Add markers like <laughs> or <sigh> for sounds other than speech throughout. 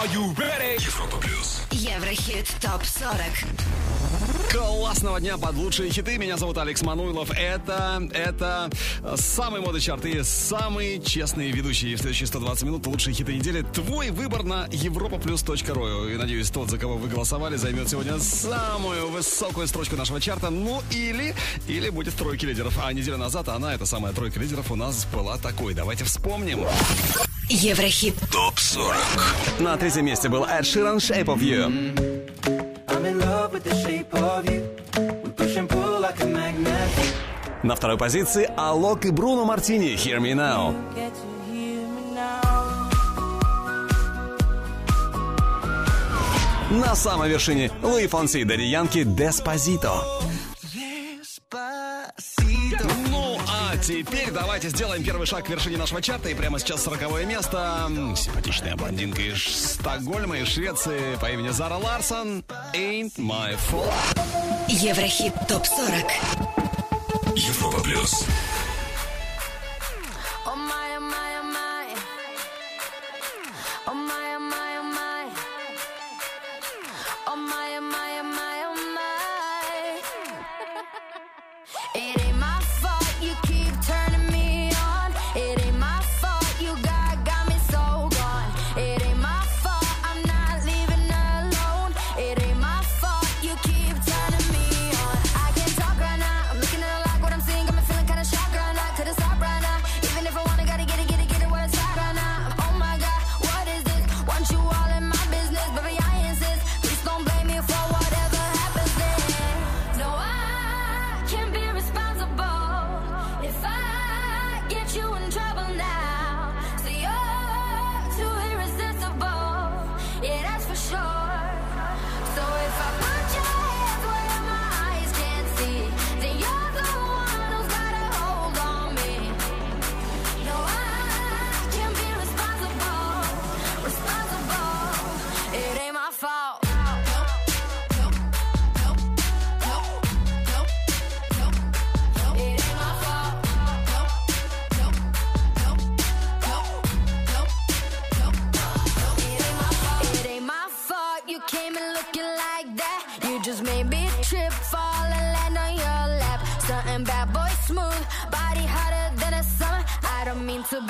Are you ready? Европа плюс. Еврохит топ 40. Классного дня под лучшие хиты. Меня зовут Алекс Мануилов. Это, это самые моды чарты, самые честные ведущие. В следующие 120 минут лучшие хиты недели. Твой выбор на европа плюс. europaplus.ru. И надеюсь, тот, за кого вы голосовали, займет сегодня самую высокую строчку нашего чарта. Ну или, или будет тройки лидеров. А неделю назад она, эта самая тройка лидеров, у нас была такой. Давайте вспомним. Еврохит. Топ-40. На третьем месте был Эд Ширан Shape of You. На второй позиции Алок и Бруно Мартини Hear Me Now. На самой вершине Луи Фонси Дариянки Деспозито. Деспозито. Теперь давайте сделаем первый шаг к вершине нашего чарта И прямо сейчас сороковое место. Симпатичная блондинка из Стокгольма и Швеции по имени Зара Ларсон. Ain't my fault. Еврохит топ-40. Европа плюс.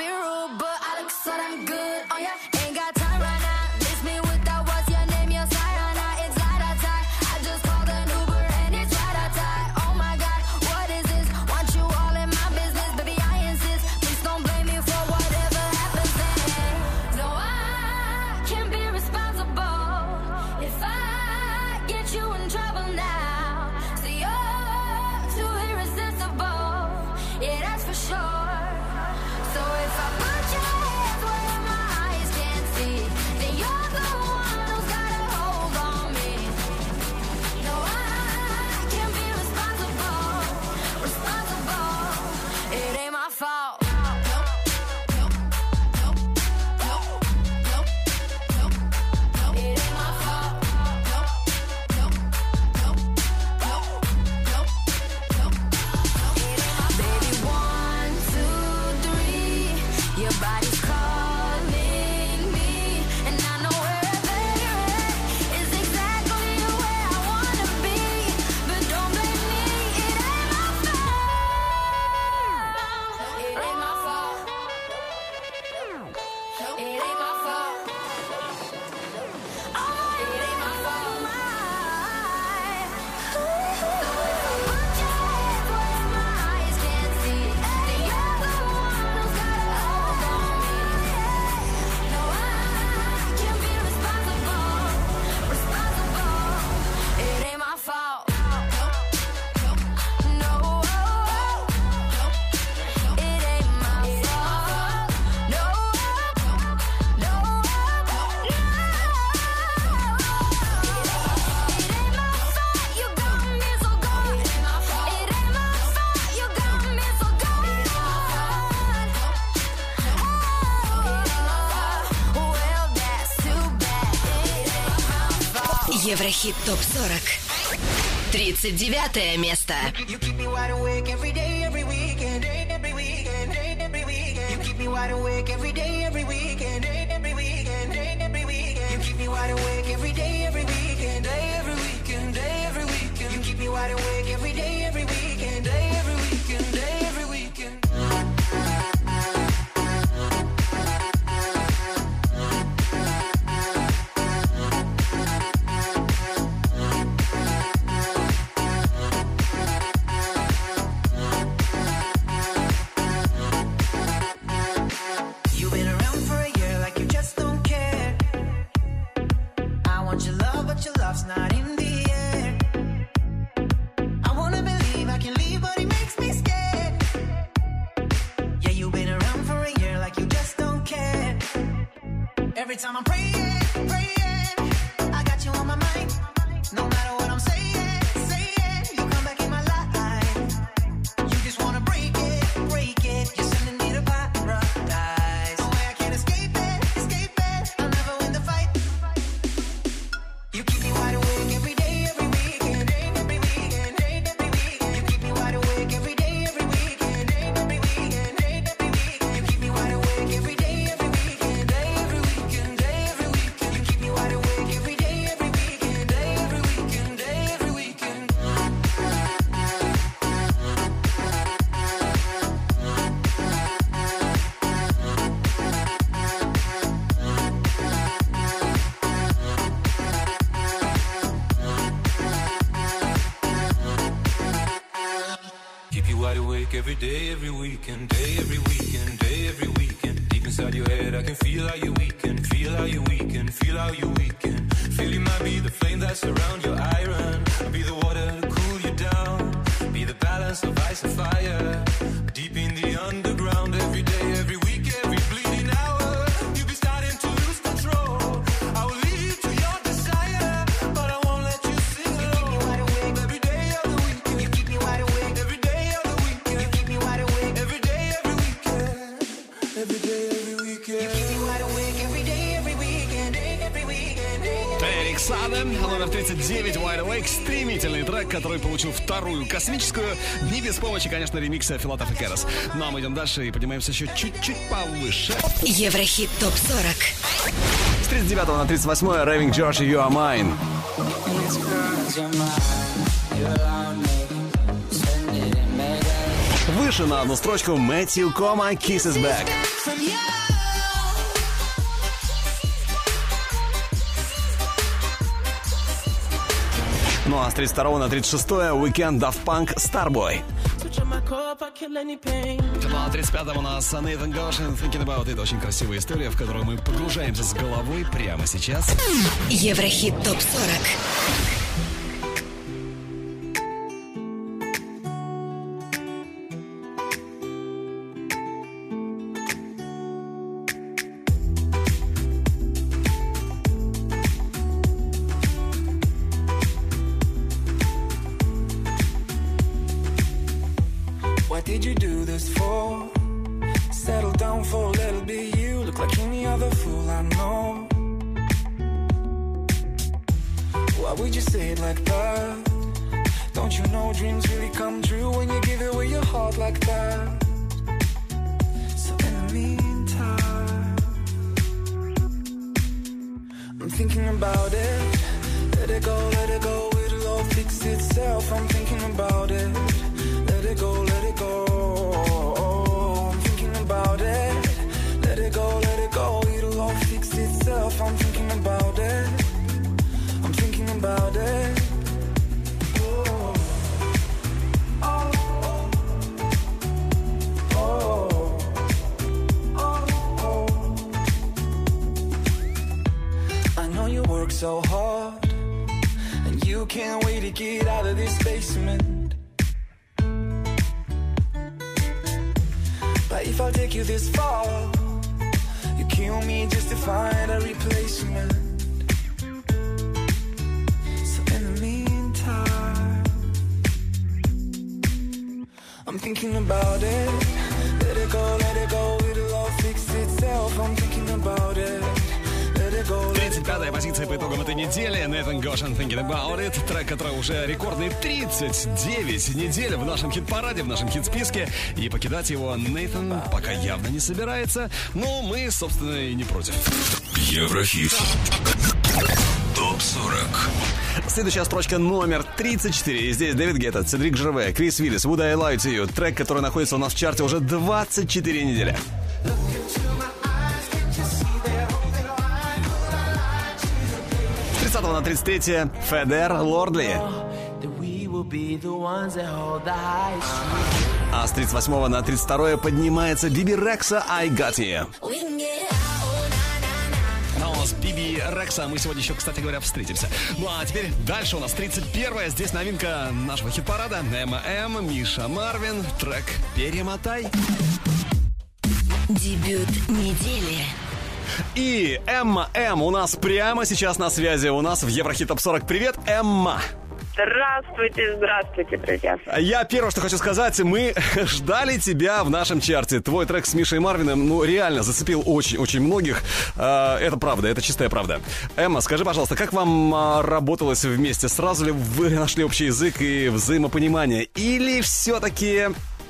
been wrong. Хит ТОП 40 39 место You keep me wide awake every day, every weekend Every weekend, every weekend You keep me wide awake every day, every weekend вторую космическую, не без помощи, конечно, ремикса Филатов и Керос. Ну а мы идем дальше и поднимаемся еще чуть-чуть повыше. Еврохит ТОП-40. С 39 на 38 Raving George You Are Mine. Выше на одну строчку Мэтью Кома Kisses Back. С 32 на 36 Weekend Daft Punk Starboy. С 35 у нас Nathan Goshen Thinking About It. Очень красивая история, в которую мы погружаемся с головой прямо сейчас. Еврохит ТОП 40. I know you work so hard, and you can't wait to get out of this basement. But if I take you this far, you kill me just to find a replacement. So in the meantime, I'm thinking about it. Let it go, let it go, it'll all fix itself. I'm thinking about it. Let it go, let it go. 35-я позиция по итогам этой недели. Nathan Goshen Thinking About It. Трек, который уже рекордные 39 недель в нашем хит-параде, в нашем хит-списке. И покидать его Нейтан пока явно не собирается. Но мы, собственно, и не против. Еврохит. Топ-40. Следующая строчка номер 34. И здесь Дэвид Гетта, Цедрик Жерве, Крис Виллис, Would I Lie to You. Трек, который находится у нас в чарте уже 24 недели. С 30 на 33 Федер Лордли. А с 38 на 32 поднимается Биби Рекса I Got You. А у нас Биби Рекса. Мы сегодня еще, кстати говоря, встретимся. Ну а теперь дальше у нас 31-я. Здесь новинка нашего хит-парада. ММ, Миша Марвин. Трек «Перемотай». Дебют недели. И Эмма М у нас прямо сейчас на связи. У нас в Еврохит Топ 40. Привет, Эмма. Здравствуйте, здравствуйте, друзья. Я первое, что хочу сказать, мы <laughs> ждали тебя в нашем чарте. Твой трек с Мишей Марвином, ну, реально зацепил очень-очень многих. А, Это правда, это чистая правда. Эмма, скажи, пожалуйста, как вам а, работалось вместе? Сразу ли вы <laughs> нашли общий язык и взаимопонимание? Или все-таки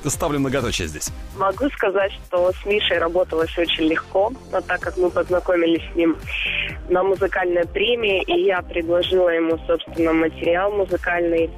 ставлю многоточие здесь? Могу сказать, что с Мишей работалось очень легко, но так как мы познакомились с ним на музыкальной премии, и я предложила ему, собственно, материал музыкальный,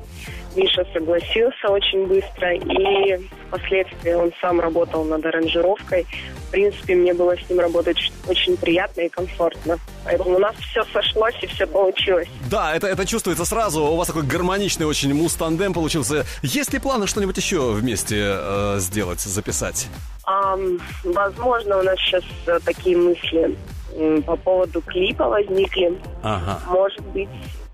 Миша согласился очень быстро, и впоследствии он сам работал над аранжировкой. В принципе, мне было с ним работать очень приятно и комфортно. Поэтому у нас все сошлось и все получилось. Да, это, это чувствуется сразу. У вас такой гармоничный очень мустандем получился. Есть ли планы что-нибудь еще вместе э, сделать, записать? Ам, возможно, у нас сейчас э, такие мысли по поводу клипа возникли. Ага. Может быть,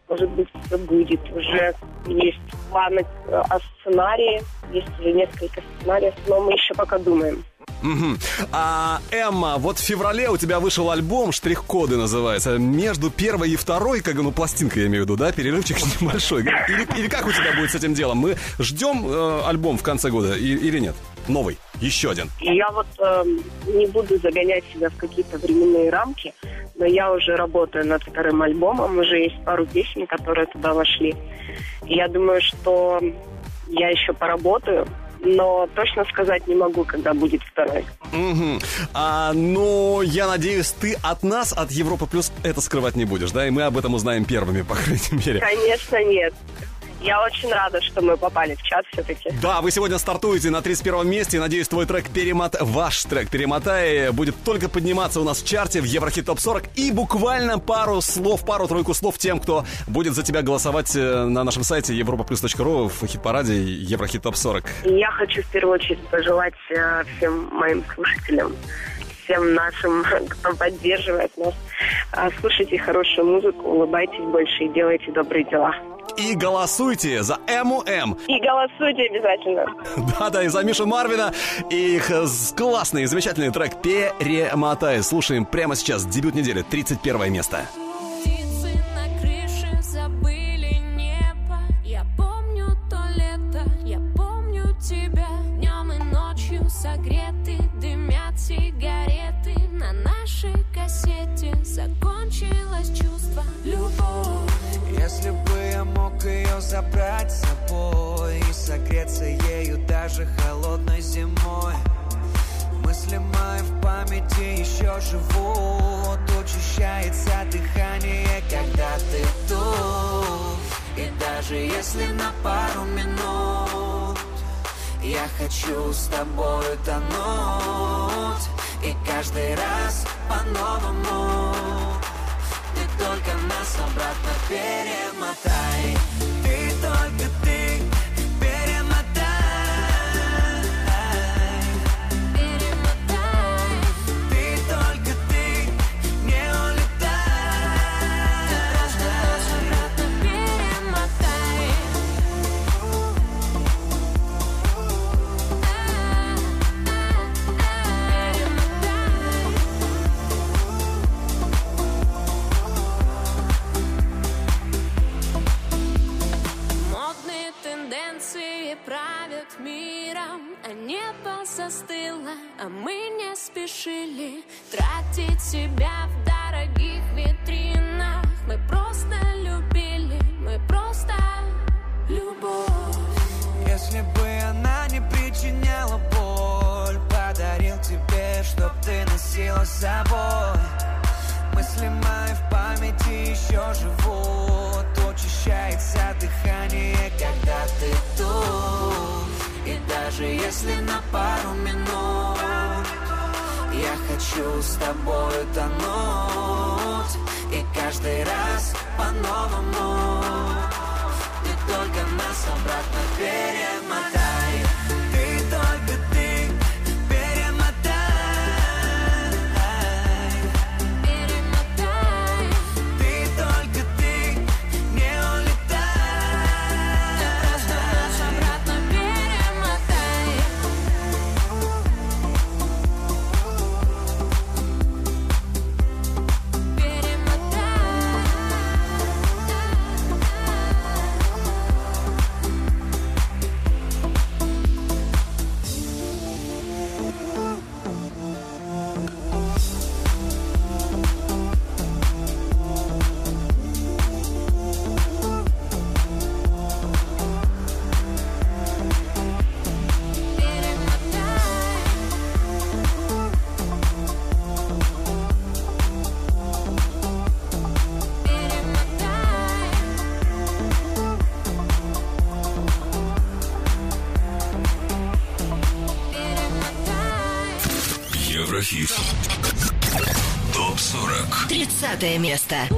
может быть, все будет. Уже есть планы э, о сценарии, есть уже несколько сценариев, но мы еще пока думаем. Мгм. А, Эмма, вот в феврале у тебя вышел альбом «Штрих-коды» называется. Между первой и второй, как ну, пластинка я имею в виду, да, перерывчик <laughs> небольшой. Или, или как у тебя будет с этим делом? Мы ждем э, альбом в конце года и- или нет? Новый, еще один. Я вот эм, не буду загонять себя в какие-то временные рамки, но я уже работаю над вторым альбомом, уже есть пару песен, которые туда вошли. Я думаю, что я еще поработаю, но точно сказать не могу, когда будет второй. Мгм. А, но я надеюсь, ты от нас, от Европы Плюс, это скрывать не будешь, да? И мы об этом узнаем первыми, по крайней мере. Конечно, нет. Я очень рада, что мы попали в чат все-таки. Да, вы сегодня стартуете на 31 месте. Надеюсь, твой трек перемот... ваш трек «Перемотай» будет только подниматься у нас в чарте в Еврохит Топ 40. И буквально пару слов, пару-тройку слов тем, кто будет за тебя голосовать э, на нашем сайте europaplus.ru в хит-параде Еврохит Топ 40. И я хочу в первую очередь пожелать э, всем моим слушателям, всем нашим, <laughs> кто поддерживает нас, э, слушайте хорошую музыку, улыбайтесь больше и делайте добрые дела. И голосуйте за Эму М. И голосуйте обязательно. Да-да, и за Мишу Марвина и их э, классный, замечательный трек «Перемотай». Слушаем прямо сейчас. Дебют недели, 31 место. Птицы на крыше забыли небо Я помню то лето, я помню тебя Днем и ночью согреты, дымят сигареты На нашей кассете закончилось чувство Любовь Если бы я мог ее забрать с собой И согреться ею даже холодной зимой. Мысли мои в памяти еще живут Учащается дыхание, когда ты тут. И даже если на пару минут Я хочу с тобой тонуть. И каждый раз по-новому только нас обратно перемотай тенденции правят миром, а небо застыло, а мы не спешили тратить себя в дорогих витринах. Мы просто любили, мы просто любовь. Если бы она не причиняла боль Подарил тебе, чтоб ты носила с собой Мысли мои в памяти еще живут. Учащается дыхание, когда ты тут. И даже если на пару минут Я хочу с тобой тонуть И каждый раз по-новому. Ты только нас обратно перемотай That.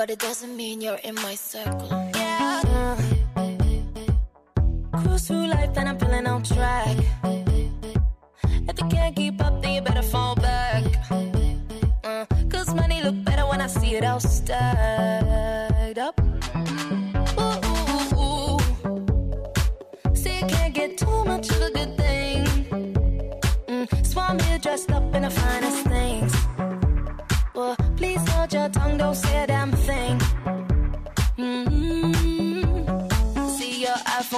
but it doesn't mean you're in my circle.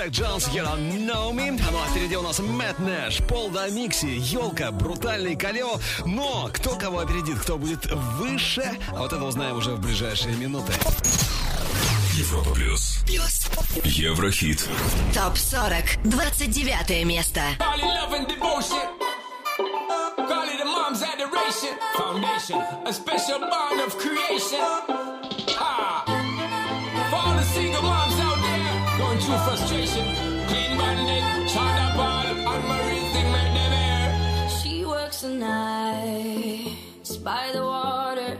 Джек Джонс, You Don't Know Me. А ну а впереди у нас Мэтт Нэш, Пол Домикси, Ёлка, Брутальный Калео. Но кто кого опередит, кто будет выше, а вот это узнаем уже в ближайшие минуты. Европа плюс. Плюс. Еврохит. Топ 40. 29 место. Call it a mom's adoration. Foundation. A special bond of creation. to frustration. Clean bandit, China ball, and Marie thing made them air. She works the night by the water.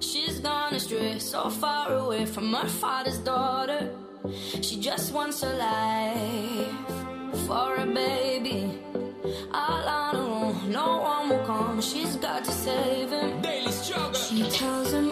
She's gone astray, so far away from her father's daughter. She just wants a life for a baby. All on her own, no one will come. She's got to save him. Daily struggle. She tells him.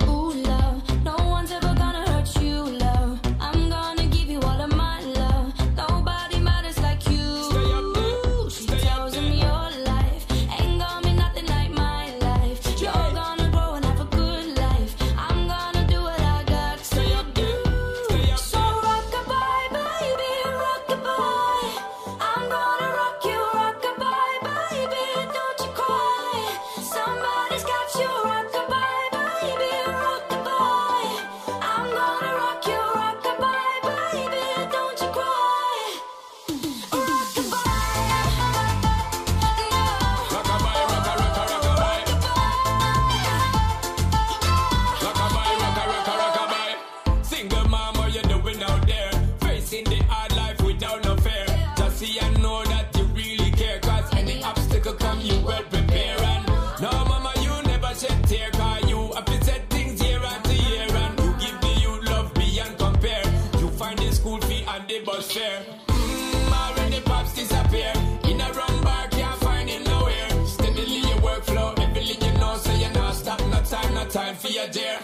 dear.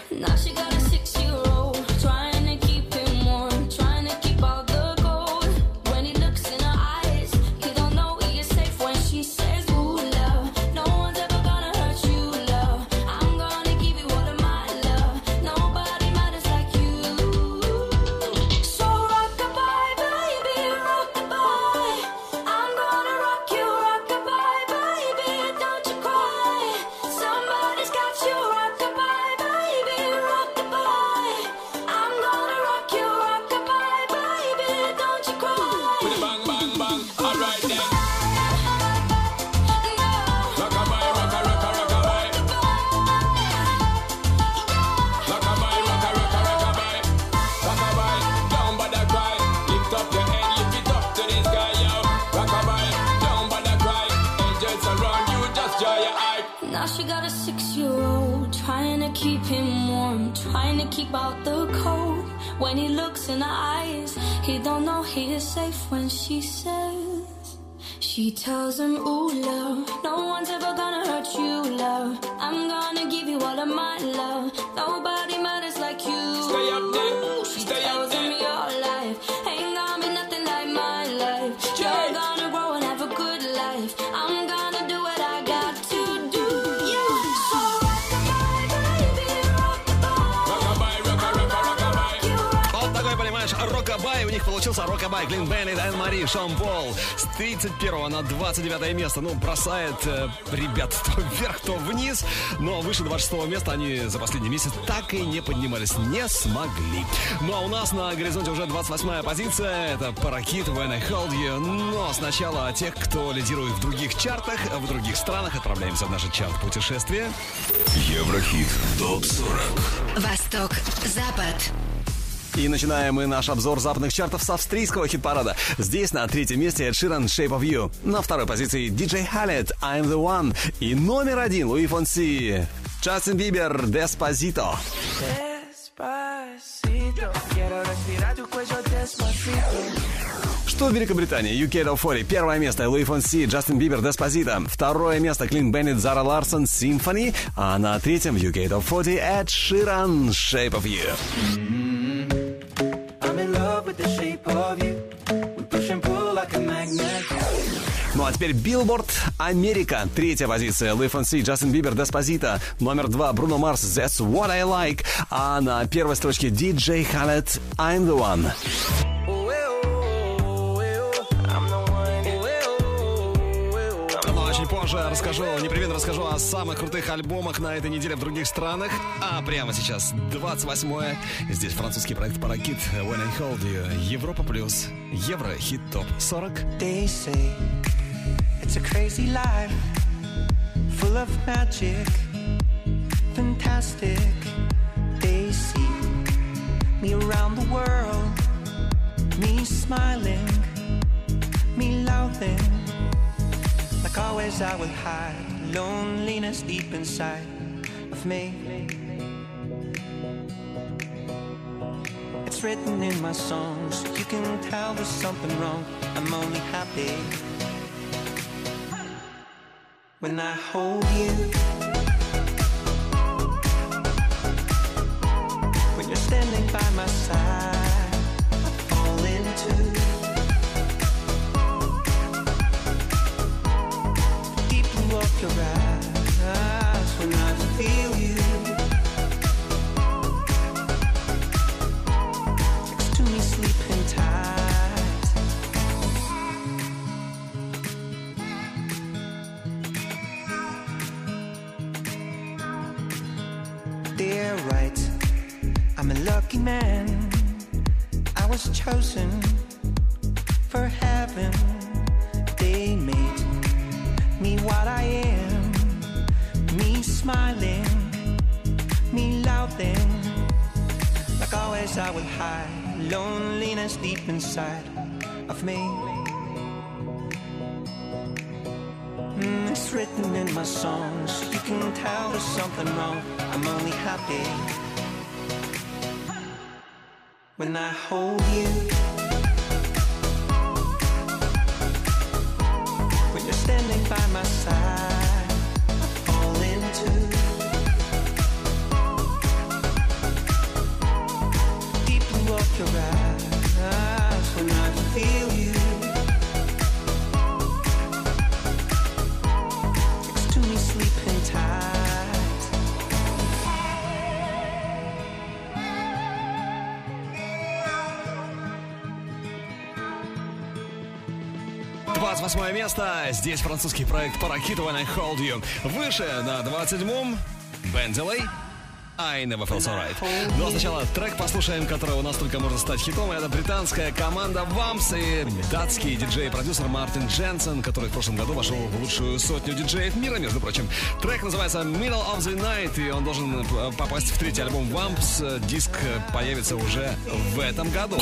Получился рокабай. Глин Беннет, Энн Мари, Шон Пол. С 31 на 29 место. Ну, бросает э, ребят <laughs> то вверх, то вниз. Но выше 26 места они за последний месяц так и не поднимались. Не смогли. Ну, а у нас на горизонте уже 28 позиция. Это Паракит, When I Hold You. Но сначала о тех, кто лидирует в других чартах, в других странах. Отправляемся в наш чарт путешествия. Еврохит ТОП-40. Восток, Запад. И начинаем мы наш обзор западных чартов с австрийского хит-парада. Здесь на третьем месте Эд Ширан Shape of You. На второй позиции DJ Khaled I'm the One. И номер один Луи Фонси. Джастин Бибер Деспозито. Что в Великобритании? UK Top 40. Первое место Луи Фонси, Джастин Бибер Деспозито. Второе место Клин Беннет, Зара Ларсон, Symphony. А на третьем UK Top 40 Эд Ширан Shape of You. Ну а теперь Билборд Америка. Третья позиция. Луис Фонси, Джастин Бибер, Despacito. Номер два. Бруно Марс, That's What I Like. А на первой строчке DJ Khaled, I'm the One. Позже расскажу, непременно расскажу о самых крутых альбомах на этой неделе в других странах. А прямо сейчас 28-е. Здесь французский проект Parakit When I Hold You. Европа плюс. Евро хит топ 40. They say it's a crazy life, full of magic, fantastic. They see me around the world, me smiling, always, I will hide loneliness deep inside of me. It's written in my songs. You can tell there's something wrong. I'm only happy when I hold you. Место. Здесь французский проект Паракит When I Hold You. Выше на 27-м Бен Дилей. I never felt so right. Но сначала трек послушаем, который у нас только может стать хитом. Это британская команда Вамс и датский диджей-продюсер Мартин Дженсен, который в прошлом году вошел в лучшую сотню диджеев мира, между прочим. Трек называется Middle of the Night, и он должен э, попасть в третий альбом Вампс. Диск появится уже в этом году.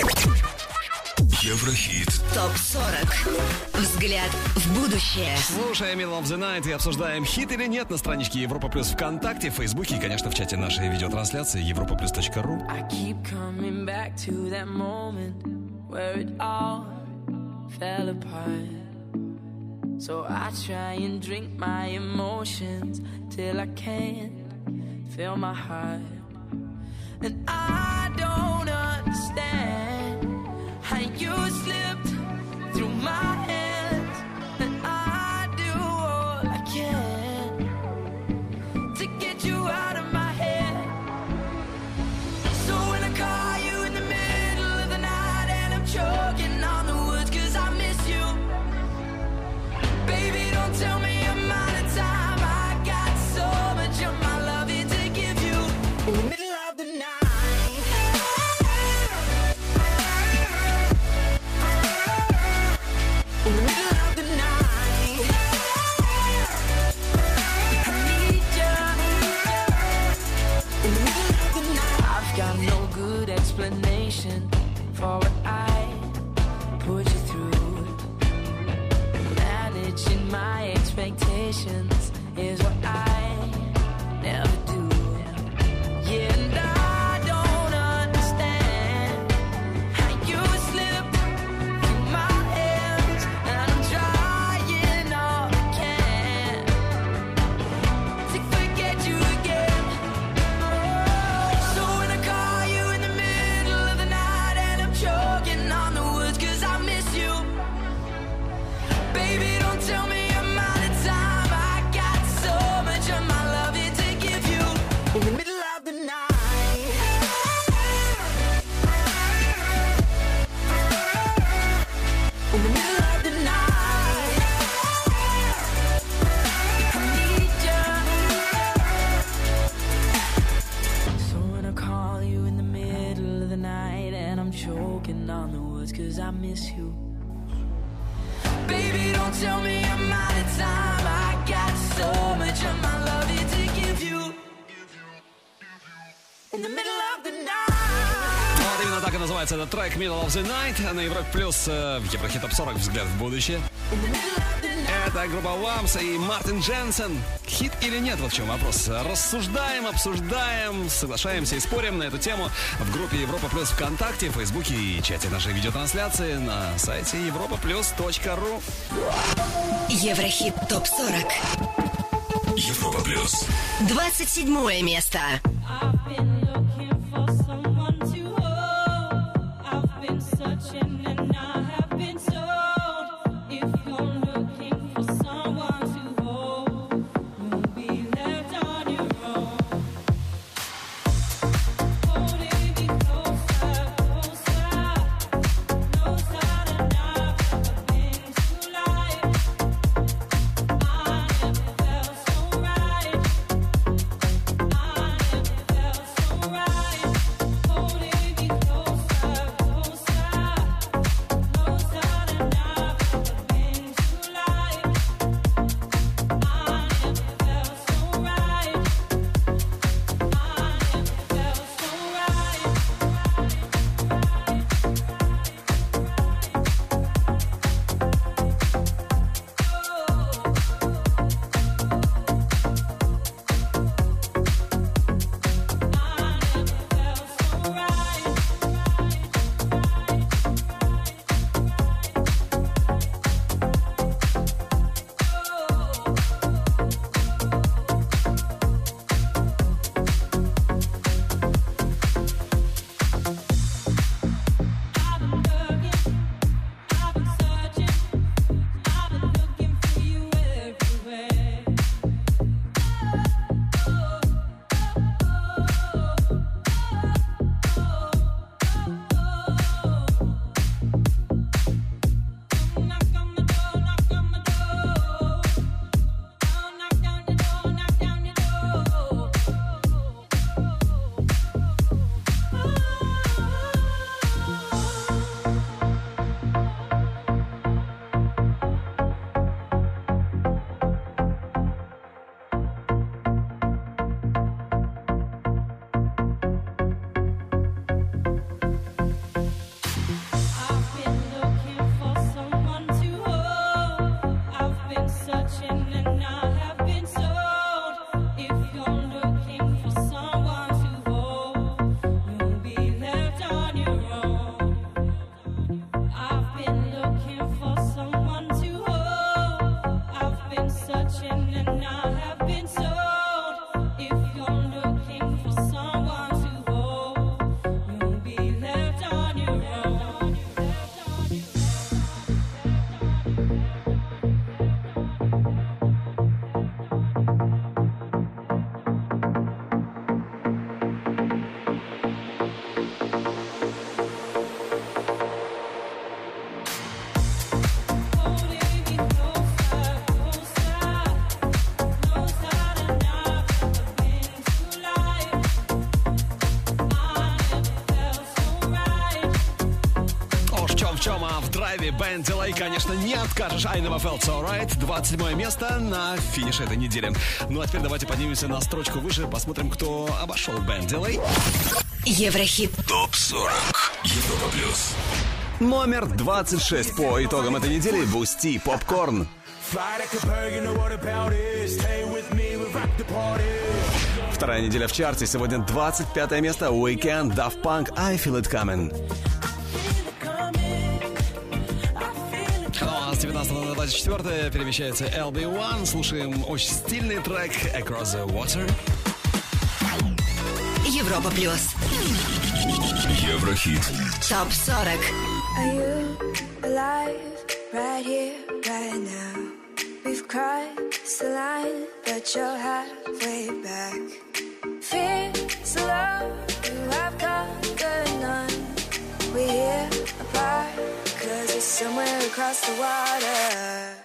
Еврохит ТОП-40 Взгляд в будущее Слушаем Middle of the Night и обсуждаем хит или нет на страничке Европа Плюс ВКонтакте, в Фейсбуке и, конечно, в чате нашей видеотрансляции europaplus.ru I keep coming back to that moment where it all fell apart So I try and drink my emotions till I can't feel my heart And I don't understand use трек Middle of the Night а на Европе Плюс э, в Еврохит Топ 40 «Взгляд в будущее». Это группа Вамс и Мартин Дженсен. Хит или нет, вот в чем вопрос. Рассуждаем, обсуждаем, соглашаемся и спорим на эту тему в группе Европа Плюс ВКонтакте, Фейсбуке и чате нашей видеотрансляции на сайте европа ру. Еврохит ТОП-40 Европа Плюс 27 место Ben Delay, конечно, не откажешь. I never felt so right. 27 место на финише этой недели. Ну а теперь давайте поднимемся на строчку выше, посмотрим, кто обошел Ben Delay. Еврохит. ТОП-40. Европа плюс. Номер 26 по итогам этой недели Бусти Попкорн. Вторая неделя в чарте. Сегодня 25 место Weeknd Daft Punk I Feel It Coming. перемещается LB1. Слушаем очень стильный трек Across the Water. Европа плюс. Еврохит. Топ 40. Are you alive right here, right now? We've crossed the line, but you're halfway back. Fears of love you have conquered none. We're here apart, cause it's somewhere across the water.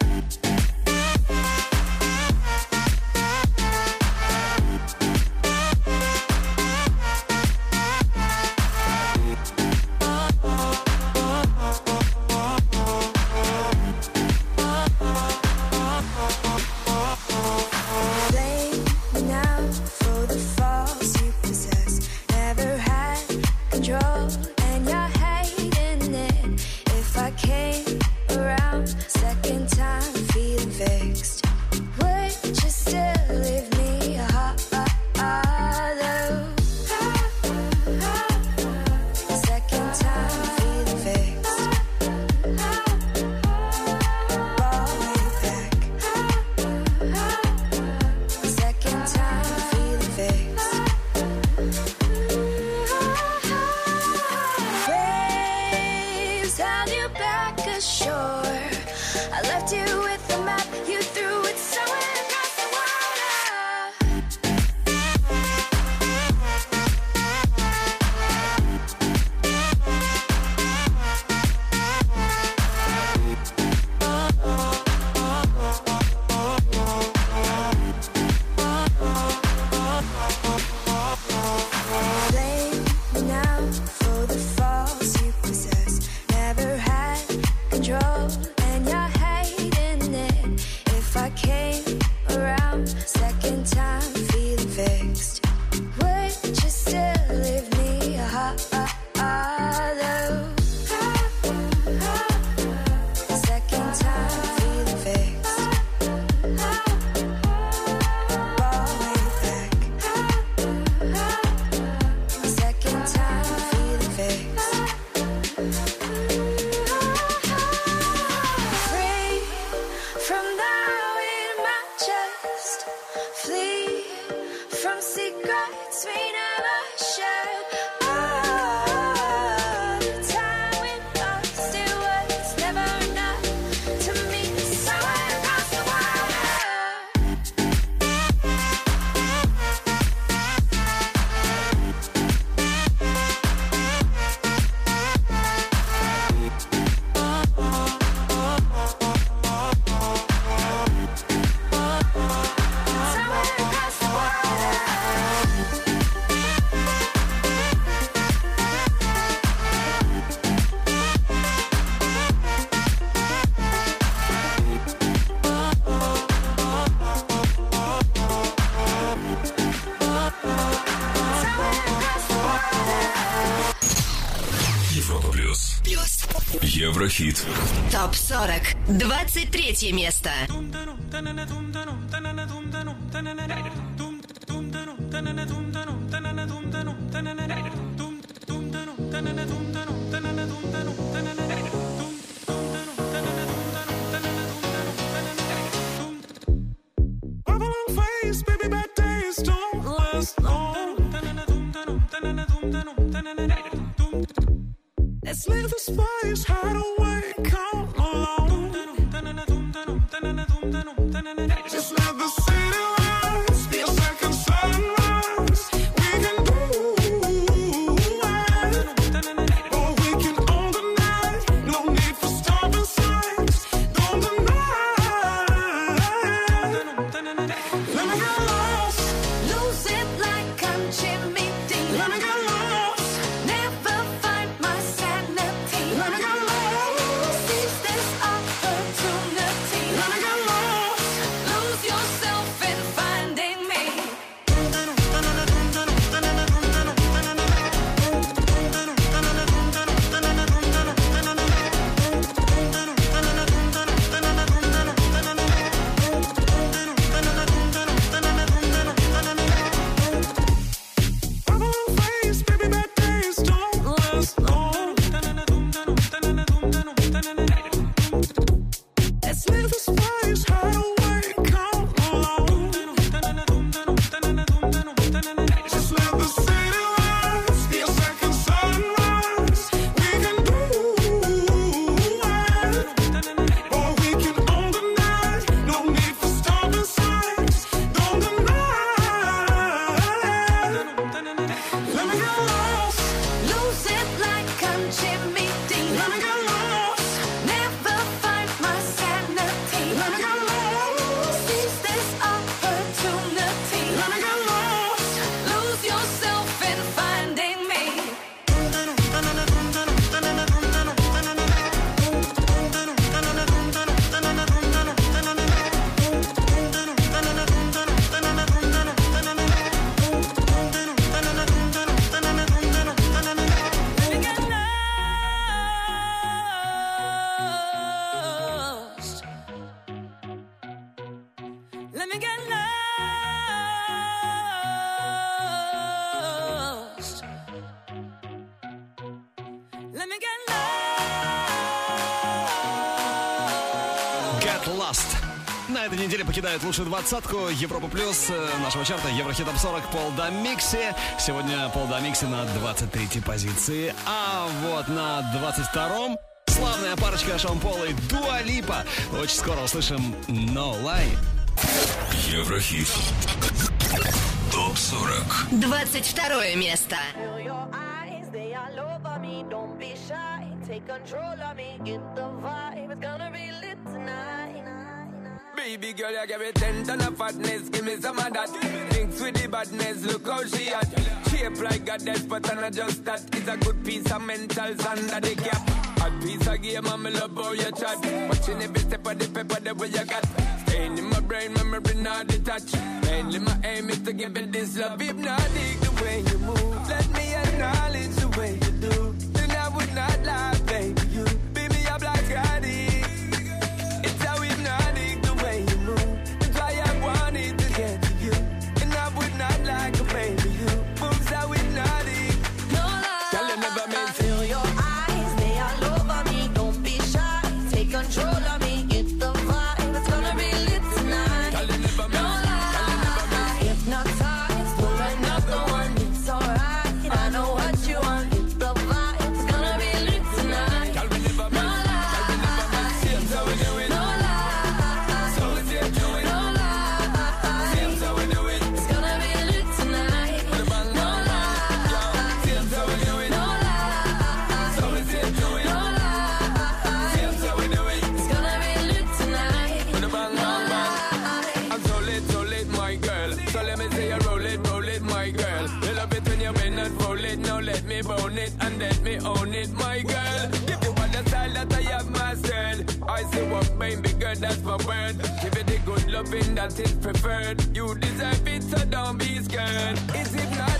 Европа плюс. Плюс. Еврохит. Топ 40. 23 место. body, покидает лучшую двадцатку Европа Плюс э, нашего чарта Еврохит Топ 40 Полда Микси. Сегодня Пол Дамикси на 23 позиции, а вот на 22-м славная парочка Шон Шампола и Дуа Липа. Очень скоро услышим No Lie. Еврохит. Топ 40. 22 место. Take control of me, get the vibe. It's gonna be lit tonight. Baby girl, you give me ten ton of fatness, give me some of that. Mixed with the badness, look how she at. Shape like a death, but i'm just that. It's a good piece of mental under the cap. A piece of game, I'm love how you chat. Watching every step of the paper, the way you got. Staying in my brain, memory not detached. Mainly my aim is to give it this love. If not, dig the way you move. Let me acknowledge the way you a word. Give it the good loving that is preferred. You deserve it, so don't be scared. Is it not?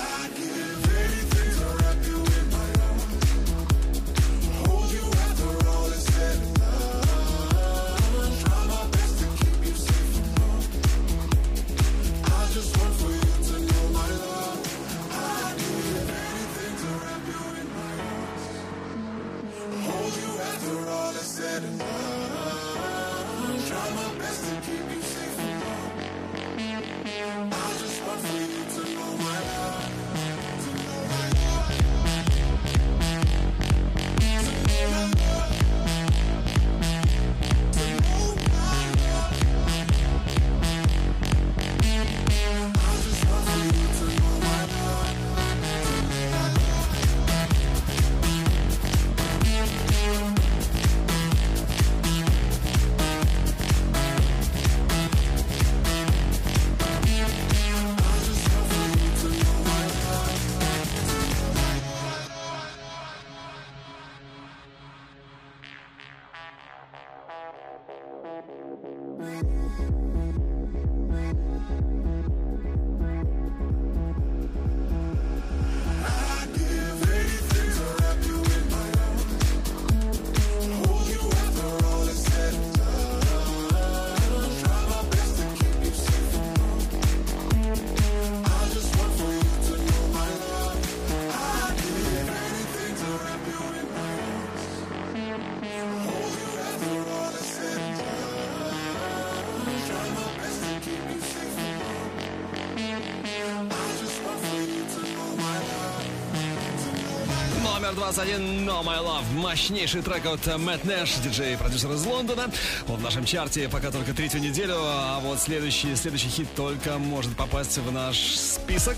Номер 21 No My Love. Мощнейший трек от Мэтт Нэш, диджей и продюсер из Лондона. Он в нашем чарте пока только третью неделю, а вот следующий, следующий хит только может попасть в наш список.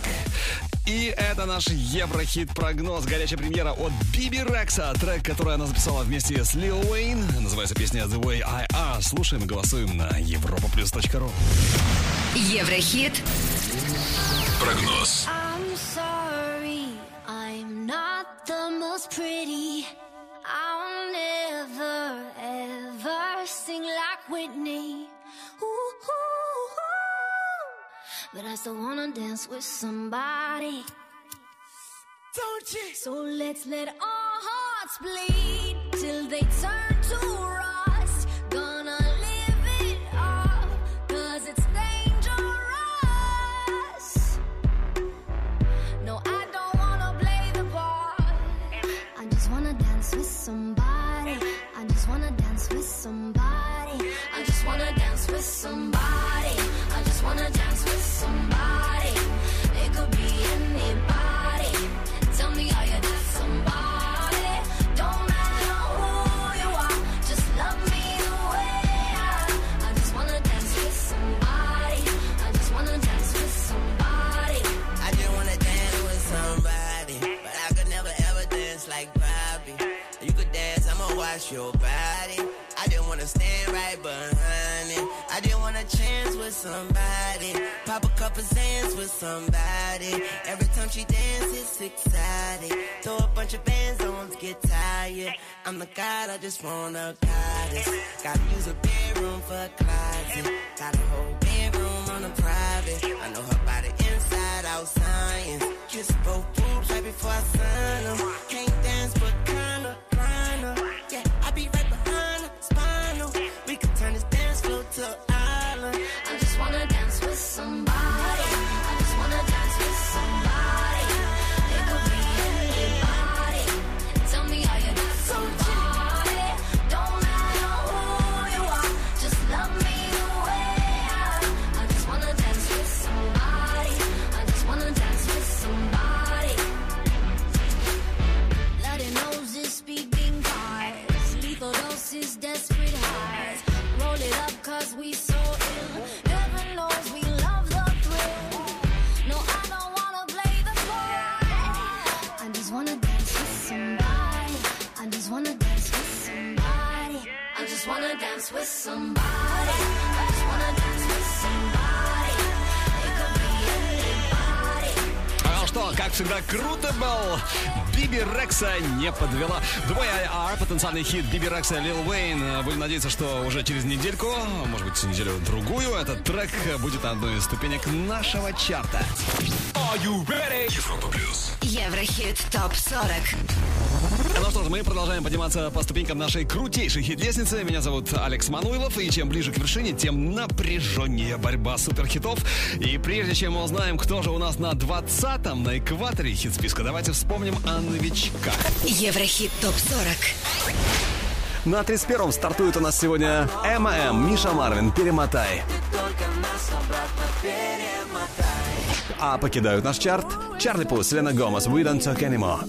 И это наш Еврохит-прогноз. Горячая премьера от Биби Рекса. Трек, который она записала вместе с Лил Уэйн. Называется песня The Way I Are. Слушаем и голосуем на europaplus.ru. Еврохит Прогноз. Most pretty. I'll never ever sing like Whitney. Ooh, ooh, ooh. But I still wanna dance with somebody. Don't you? So let's let our hearts bleed somebody. I just wanna dance with somebody. I just wanna dance with somebody. I just wanna dance with somebody. Your body. I just wanna stand right behind it. I just wanna chance with somebody, pop a couple sands with somebody. Every time she dances, exciting. Throw a bunch of bands on to get tired. I'm the god, I just wanna goddess. Gotta use a bedroom for a closet. Got a whole bedroom on a private. I know her body inside out science. Kiss both boobs right before I sign them. Can't dance, but kinda her. Yeah, be right behind her, spinal. We could turn this dance floor to an island. I just wanna dance with somebody. I just wanna dance with somebody. Что, как всегда, круто был. Биби Рекса не подвела. Двое IR, потенциальный хит Биби Рекса и Лил Уэйн. Будем надеяться, что уже через недельку, может быть, неделю-другую, этот трек будет на одной из ступенек нашего чарта. Are you ready? Европа плюс. Еврохит ТОП-40. Ну что ж, мы продолжаем подниматься по ступенькам нашей крутейшей хит-лестницы. Меня зовут Алекс Мануилов, и чем ближе к вершине, тем напряженнее борьба суперхитов. И прежде чем мы узнаем, кто же у нас на 20-м, на экваторе хит-списка, давайте вспомним о новичках. Еврохит ТОП-40. На 31-м стартует у нас сегодня ММ, Миша Марвин, «Перемотай». А покидают наш чарт Чарли Пус, Лена Гомес, «We don't talk anymore».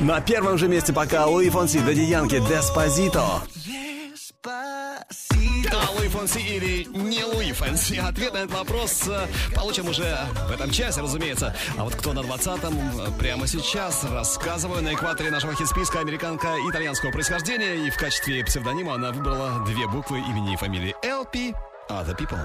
На первом же месте пока Луи Фонси, Дади Янки, «Деспозито». Фонси или не Луи Фонси? Ответ на этот вопрос э, получим уже в этом часе, разумеется. А вот кто на 20-м, э, прямо сейчас рассказываю. На экваторе нашего хит-списка американка итальянского происхождения. И в качестве псевдонима она выбрала две буквы имени и фамилии LP Other People.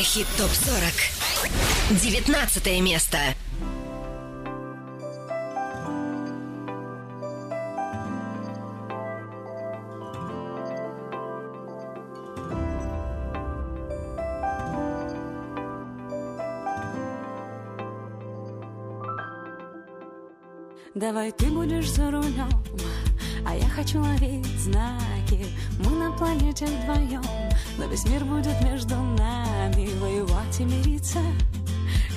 Еврохит ТОП-40. 19 место. Давай ты будешь за рулем, а я хочу ловить знаки. Мы на планете вдвоем, но весь мир будет между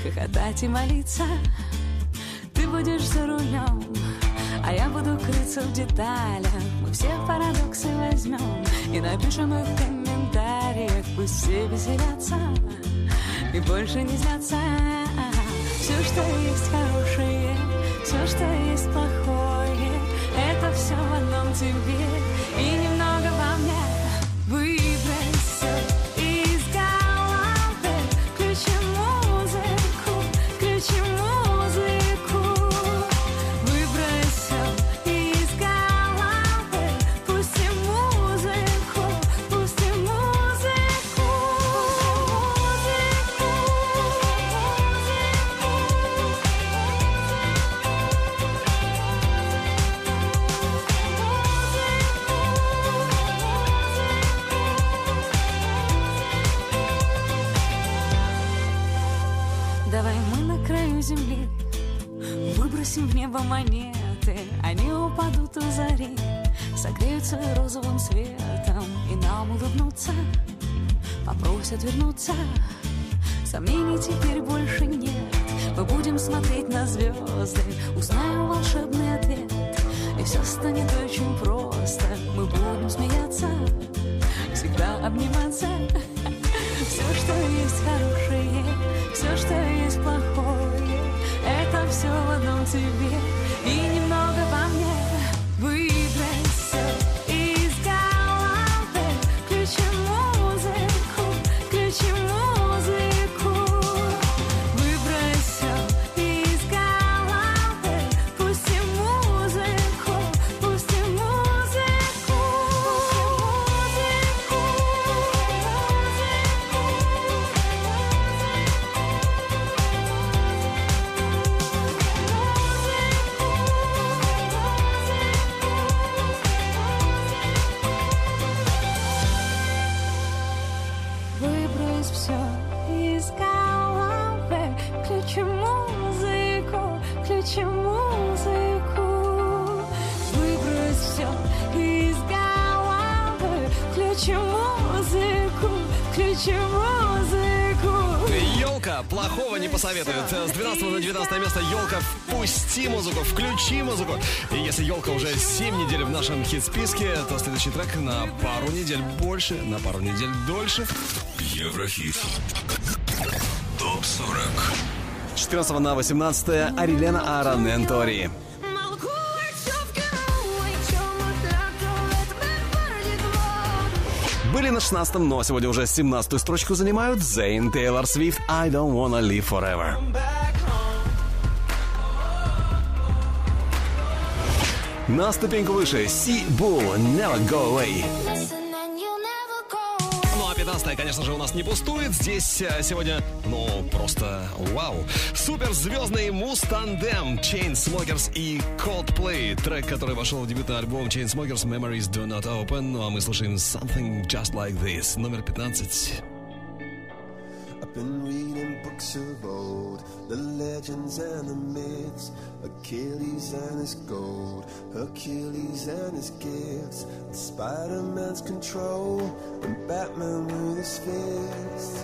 хохотать и молиться. Ты будешь за рулем, а я буду крыться в деталях. Мы все парадоксы возьмем и напишем их в комментариях. Пусть все веселятся и больше не злятся. Все, что есть хорошее, все, что есть плохое, это все в одном тебе впусти музыку, включи музыку. И если елка уже 7 недель в нашем хит-списке, то следующий трек на пару недель больше, на пару недель дольше. Еврохит. Топ 40. С 14 на 18 Арилена Аранентори. Были на 16 но сегодня уже 17 строчку занимают Зейн Тейлор Свифт I Don't Wanna Live Forever. На ступеньку выше Си Bull Never Go Away. Ну а 15 конечно же, у нас не пустует. Здесь э, сегодня, ну, просто вау. Суперзвездный муз-тандем Chainsmokers и Coldplay. Трек, который вошел в дебютный альбом Chainsmokers Memories Do Not Open. Ну а мы слушаем Something Just Like This. Номер 15. Been reading books of old, the legends and the myths, Achilles and his gold, Hercules and his gifts, Spider-Man's control, and Batman with his fists.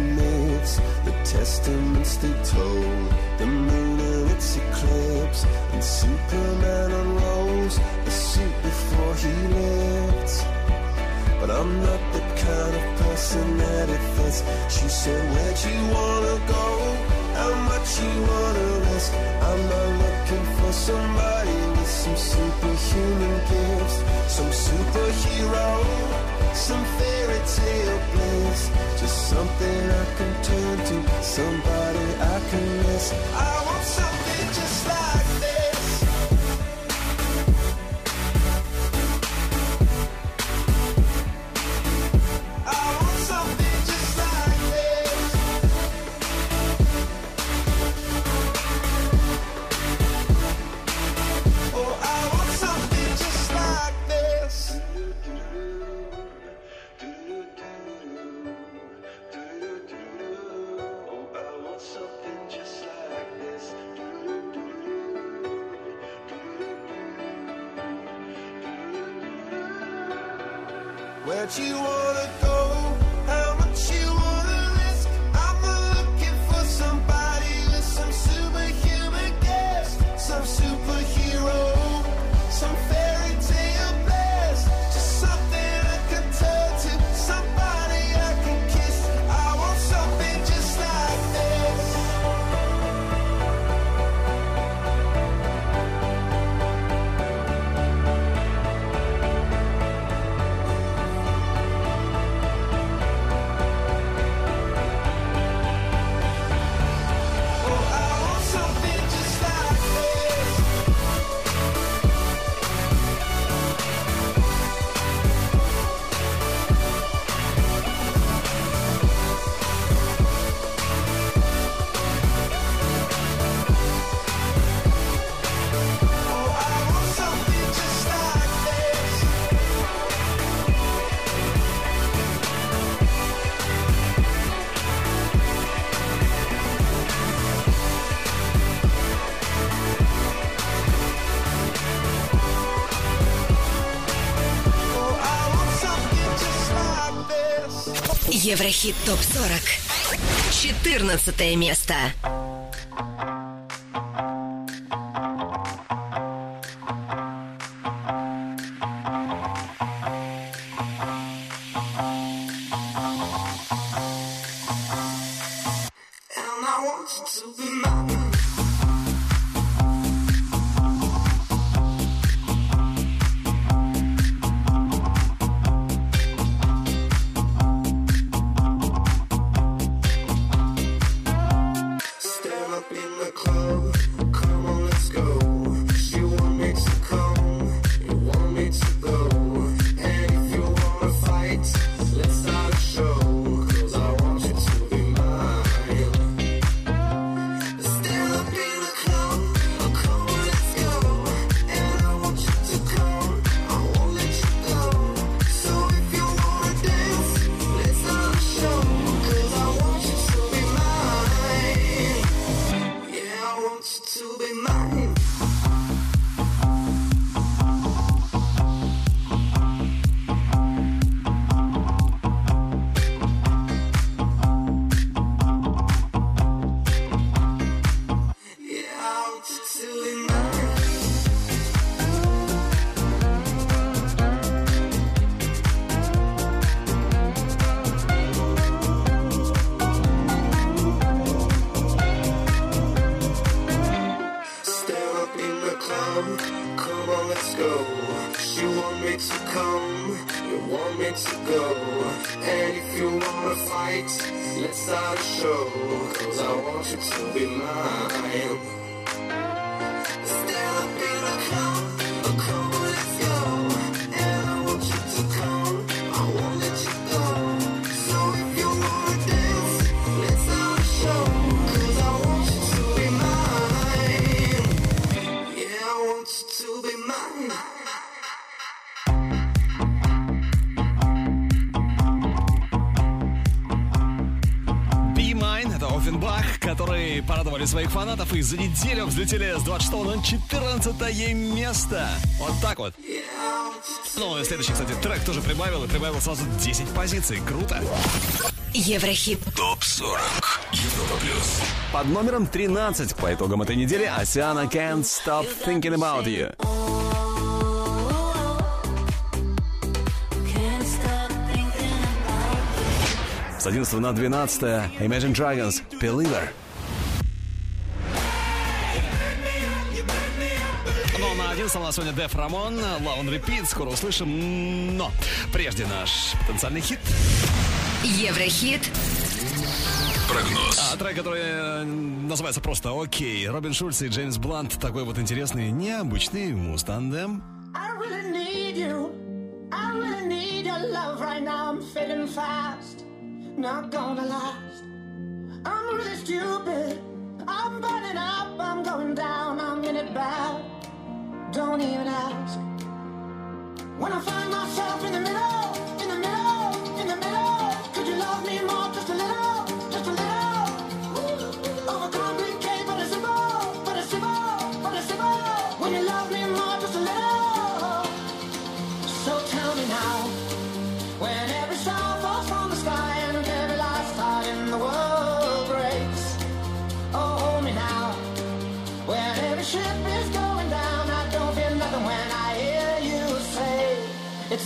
the testaments they told, the moon and its eclipse, and Superman unrolls the suit before he lived. But I'm not the kind of person that it fits. She said, Where'd you wanna go? How much you wanna risk? I'm not looking for somebody with some superhuman gifts, some superhero, some fairy tale bliss, just something I can turn to, somebody I can miss. I Еврохит ТОП-40. 14 место. которые за неделю взлетели с 26 на 14 место. Вот так вот. Ну, и следующий, кстати, трек тоже прибавил, и прибавил сразу 10 позиций. Круто. Еврохит. Топ-40. Европа плюс. Под номером 13 по итогам этой недели Асиана Can't Stop Thinking About You. С 11 на 12 Imagine Dragons Believer. На 11 у нас сегодня Деф Рамон, Love on Repeat, скоро услышим. Но прежде наш потенциальный хит. Еврохит. Прогноз. А, трек, который э, называется просто «Окей». Робин Шульц и Джеймс Блант. Такой вот интересный, необычный мустандем. I really need you. I really need your love right now. I'm fading fast. Not gonna last. I'm really stupid. I'm burning up. I'm going down. I'm in it bad. Don't even ask. When I find myself in the middle, in the middle, in the middle,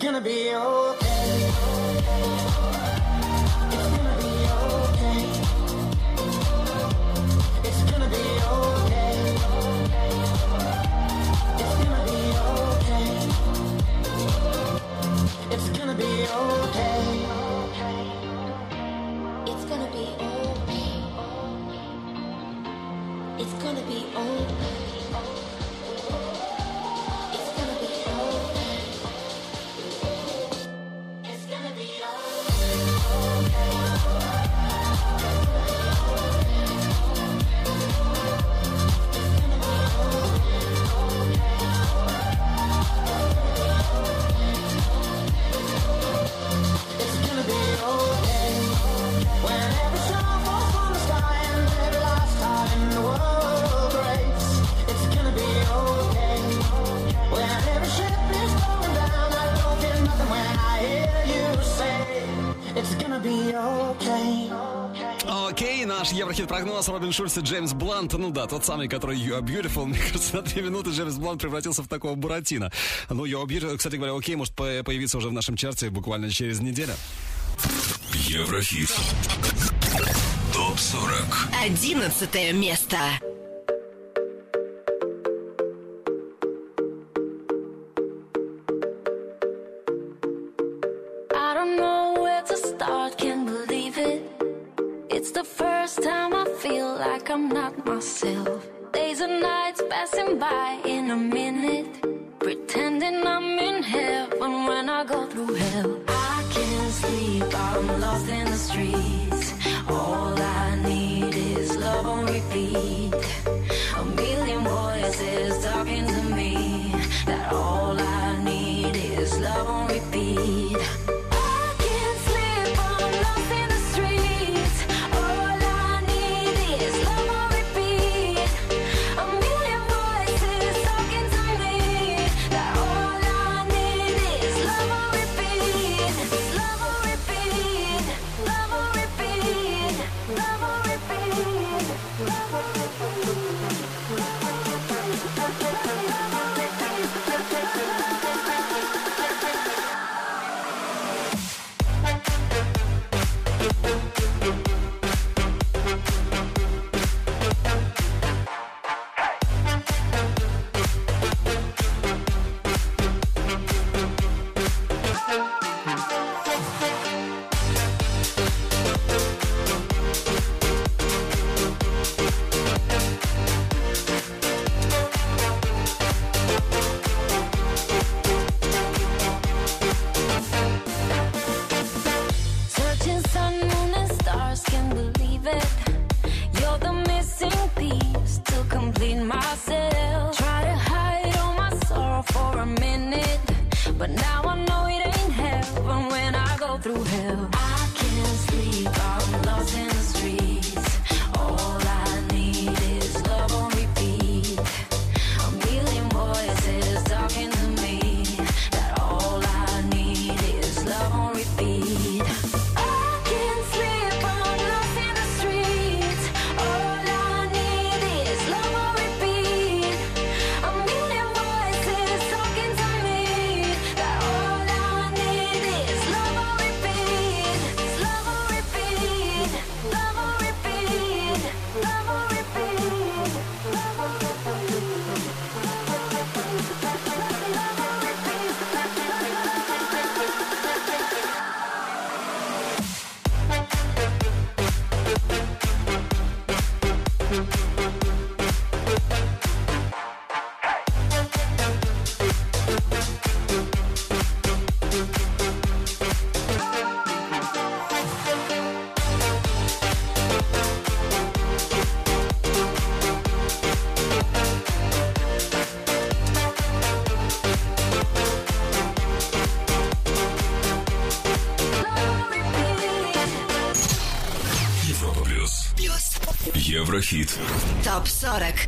Gonna be okay. Okay. Окей, наш Еврохит-прогноз Робин Шульц и Джеймс Блант. Ну да, тот самый, который You Are Beautiful. <laughs> Мне кажется, на три минуты Джеймс Блант превратился в такого Буратино. Ну, You Are Beautiful, кстати говоря, окей, может по- появиться уже в нашем чарте буквально через неделю. Еврохит. Топ 40. Одиннадцатое место. Like I'm not myself. Days and nights passing by in a minute. Pretending I'm in heaven when I go through hell. I can't sleep, I'm lost in the streets. All I need is love on repeat. A million voices talking to me. That all I need is love on repeat.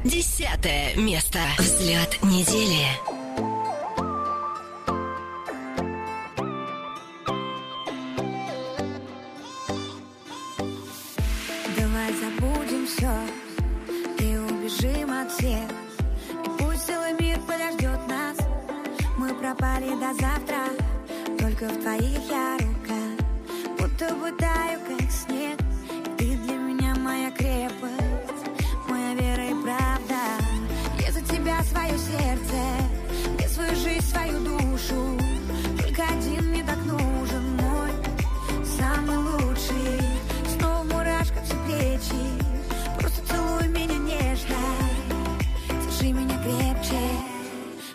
Десятое место. Взлет недели. Давай забудем все и убежим от всех. И пусть целый мир подождет нас. Мы пропали до завтра, только в твоих я рука. Будто бы таю, как снег. И ты для меня моя крепость, свое сердце, я свою жизнь, свою душу. Только один мне так нужен мой самый лучший. Снова мурашка все плечи. Просто целуй меня нежно. Держи меня крепче.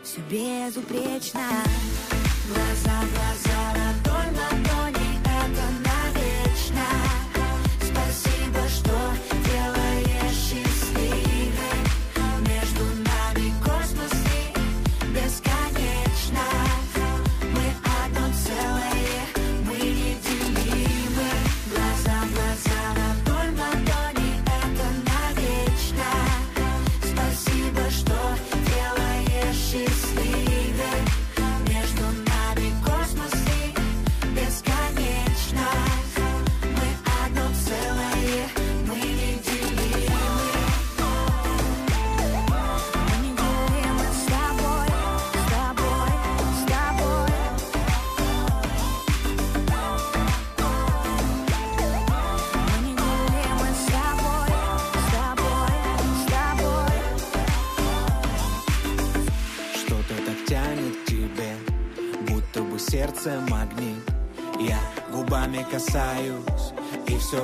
Все безупречно. Глаза,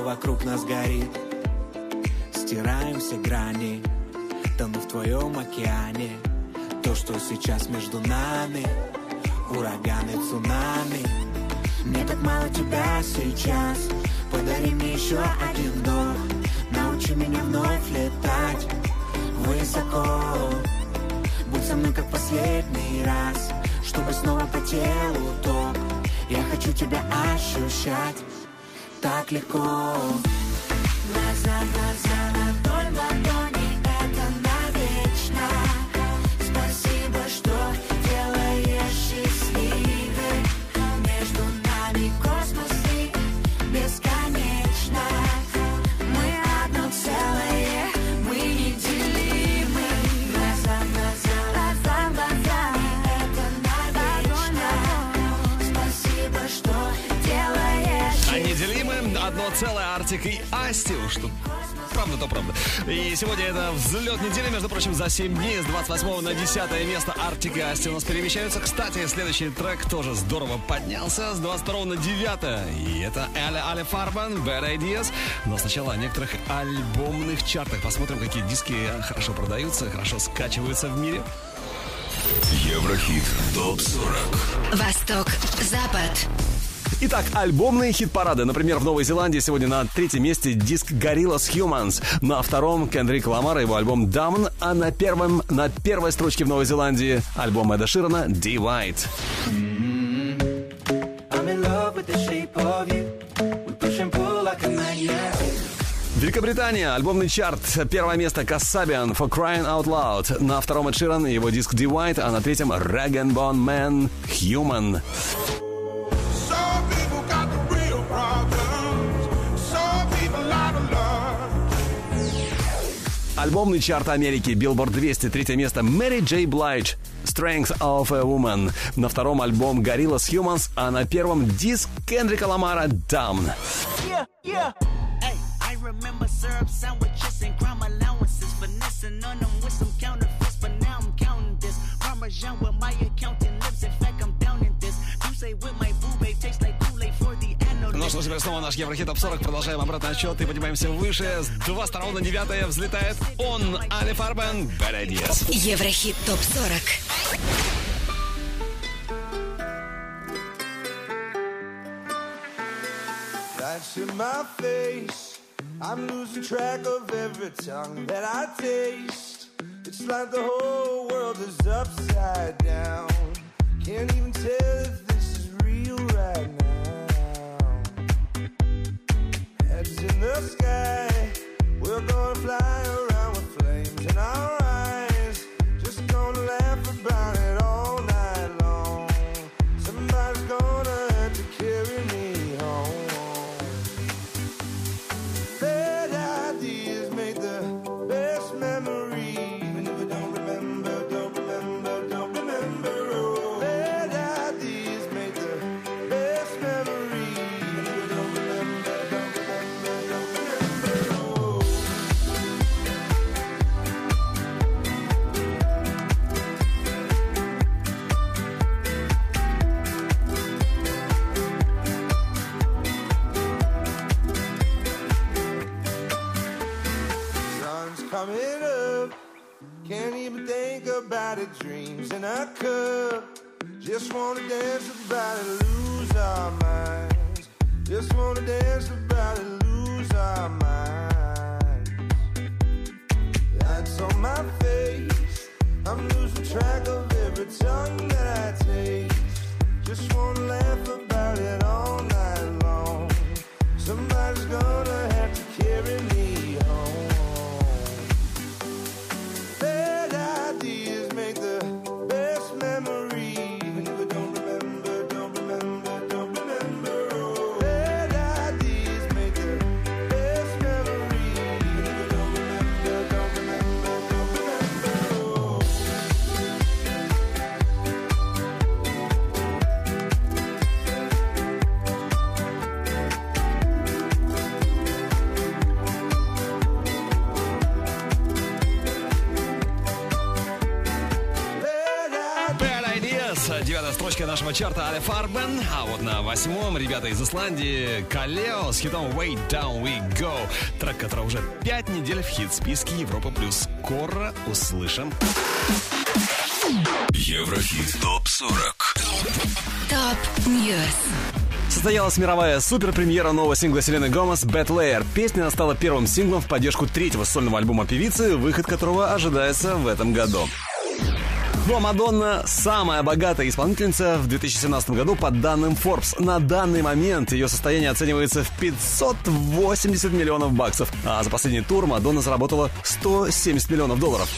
вокруг нас горит. Стираем все грани, тону в твоем океане. То, что сейчас между нами, ураганы, цунами. Мне так мало тебя сейчас, подари мне еще один вдох. Научи меня вновь летать высоко. Будь со мной как последний раз Чтобы снова по телу ток Я хочу тебя ощущать Так легко. Глаза, глаза, Артик и Асти. Уж тут правда, то правда. И сегодня это взлет недели, между прочим, за 7 дней с 28 на 10 место Артик и Асти у нас перемещаются. Кстати, следующий трек тоже здорово поднялся с 22 на 9. И это Аля Аля Фарбан, Bad Ideas. Но сначала о некоторых альбомных чартах. Посмотрим, какие диски хорошо продаются, хорошо скачиваются в мире. Еврохит ТОП-40 Восток, Запад. Итак, альбомные хит-парады. Например, в Новой Зеландии сегодня на третьем месте диск Gorillaz Humans. На втором Кендрик Ламар, его альбом Down. А на первом, на первой строчке в Новой Зеландии альбом Эда Ширана D. White. I'm in love with the shape of you. We push and pull like a magnet. Великобритания, альбомный чарт. Первое место Кассабиан for Crying Out Loud. На втором Эд Ширан, его диск D. White, а на третьем Rag Bone Man Human. Альбомный чарт Америки, Billboard 200, третье место Мэри Джей Блайдж, Strength of a Woman. На втором альбом Gorillaz Humans, а на первом диск Кендрика Ламара Down. Yeah, yeah. Hey, Ну что ж, теперь снова наш Еврохит Топ 40. Продолжаем обратный отчет и поднимаемся выше. С 22 на 9 взлетает он, Али Фарбен, Bad Ideas. Еврохит ТОП-40 Lights in my face. I'm losing track of every tongue that I taste. It's like the whole world is upside down. Can't even tell if this is real right now. In the sky. We're gonna fly around with flames in our eyes. Just gonna laugh about it about it. Dreams in a cup. Just wanna dance about it, lose our minds. Just wanna dance about it, lose our minds. Lights on my face. I'm losing track of every tongue that I taste. Just wanna laugh about it all night long. Somebody's gonna have to carry me home. Bad ideas строчка нашего чарта Alle Farben. А вот на восьмом ребята из Исландии Kaleo с хитом Way Down We Go. Трек, который уже пять недель в хит-списке Европа Плюс. Скоро услышим. Еврохит ТОП-40. ТОП News Состоялась мировая суперпремьера нового сингла Селены Гомес «Bad Liar». Песня стала первым синглом в поддержку третьего сольного альбома певицы, выход которого ожидается в этом году. Ну Мадонна – самая богатая исполнительница в 2017 году по данным Forbes. На данный момент ее состояние оценивается в 580 миллионов баксов, а за последний тур Мадонна заработала 170 миллионов долларов.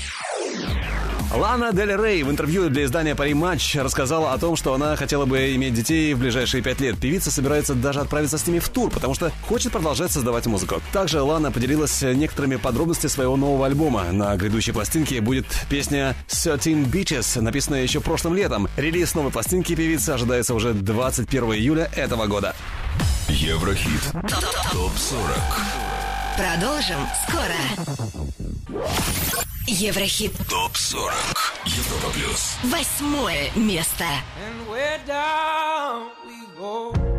Лана Дель Рей в интервью для издания Пари Матч рассказала о том, что она хотела бы иметь детей в ближайшие пять лет. Певица собирается даже отправиться с ними в тур, потому что хочет продолжать создавать музыку. Также Лана поделилась некоторыми подробностями своего нового альбома. На грядущей пластинке будет песня «13 Beaches», написанная еще прошлым летом. Релиз новой пластинки певицы ожидается уже 21 июля этого года. Еврохит ТОП-40. Продолжим скоро. Еврохит ТОП-40. Европа Плюс. Восьмое место. And where down we go, go,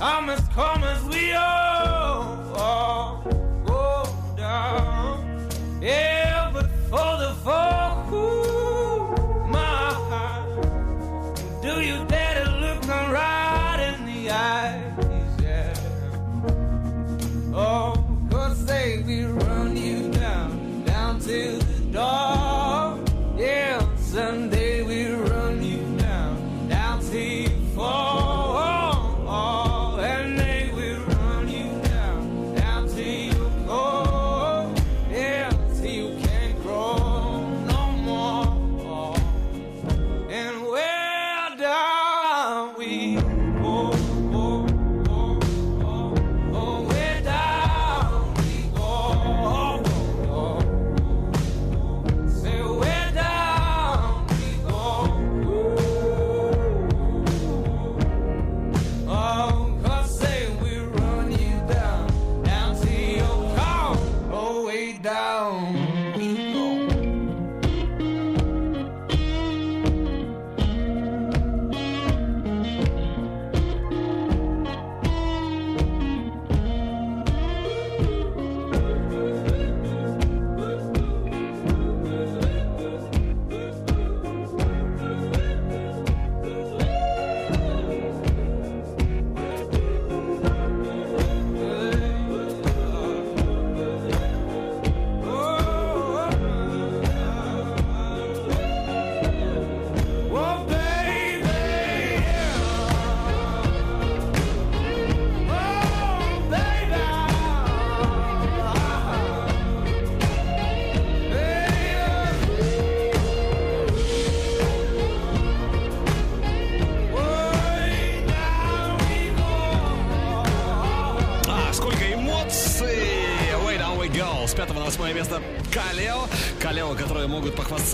Time has come as we all, all go down. Yeah, but for the fall,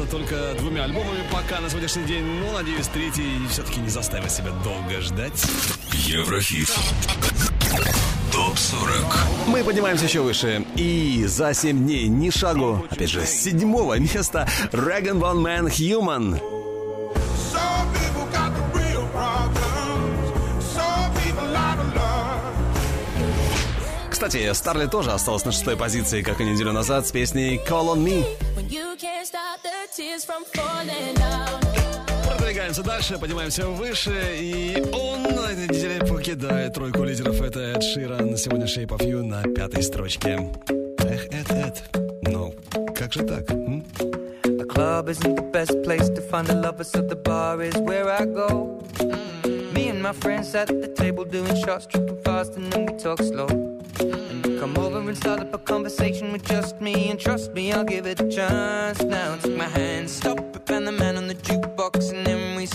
только двумя альбомами пока на сегодняшний день. Ну, надеюсь, третий все-таки не заставит себя долго ждать. Еврохит. Топ 40. Мы поднимаемся еще выше. И за 7 дней ни шагу, опять же, с седьмого места people out of love. Кстати, Старли тоже осталась на шестой позиции, как и неделю назад, с песней Call on Me. Продвигаемся дальше, поднимаемся выше, и он на этой неделе покидает тройку лидеров. Это Эд Ширан. Сегодня Shape of You на пятой строчке. Эх, Эд, Эд. Ну, как же так? м? The club isn't the best place to find the lovers, so the bar is where I go. Me and my friends at the table doing shots, tripping fast, and then we talk slow. And you come over and start up a conversation with just me, and trust me, I'll give it a chance. Now take my hand, stop it, and the man on the jukebox, and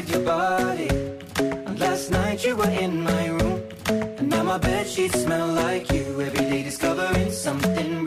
With your body. And last night you were in my room. And now my bed sheets smell like you. Every day discovering something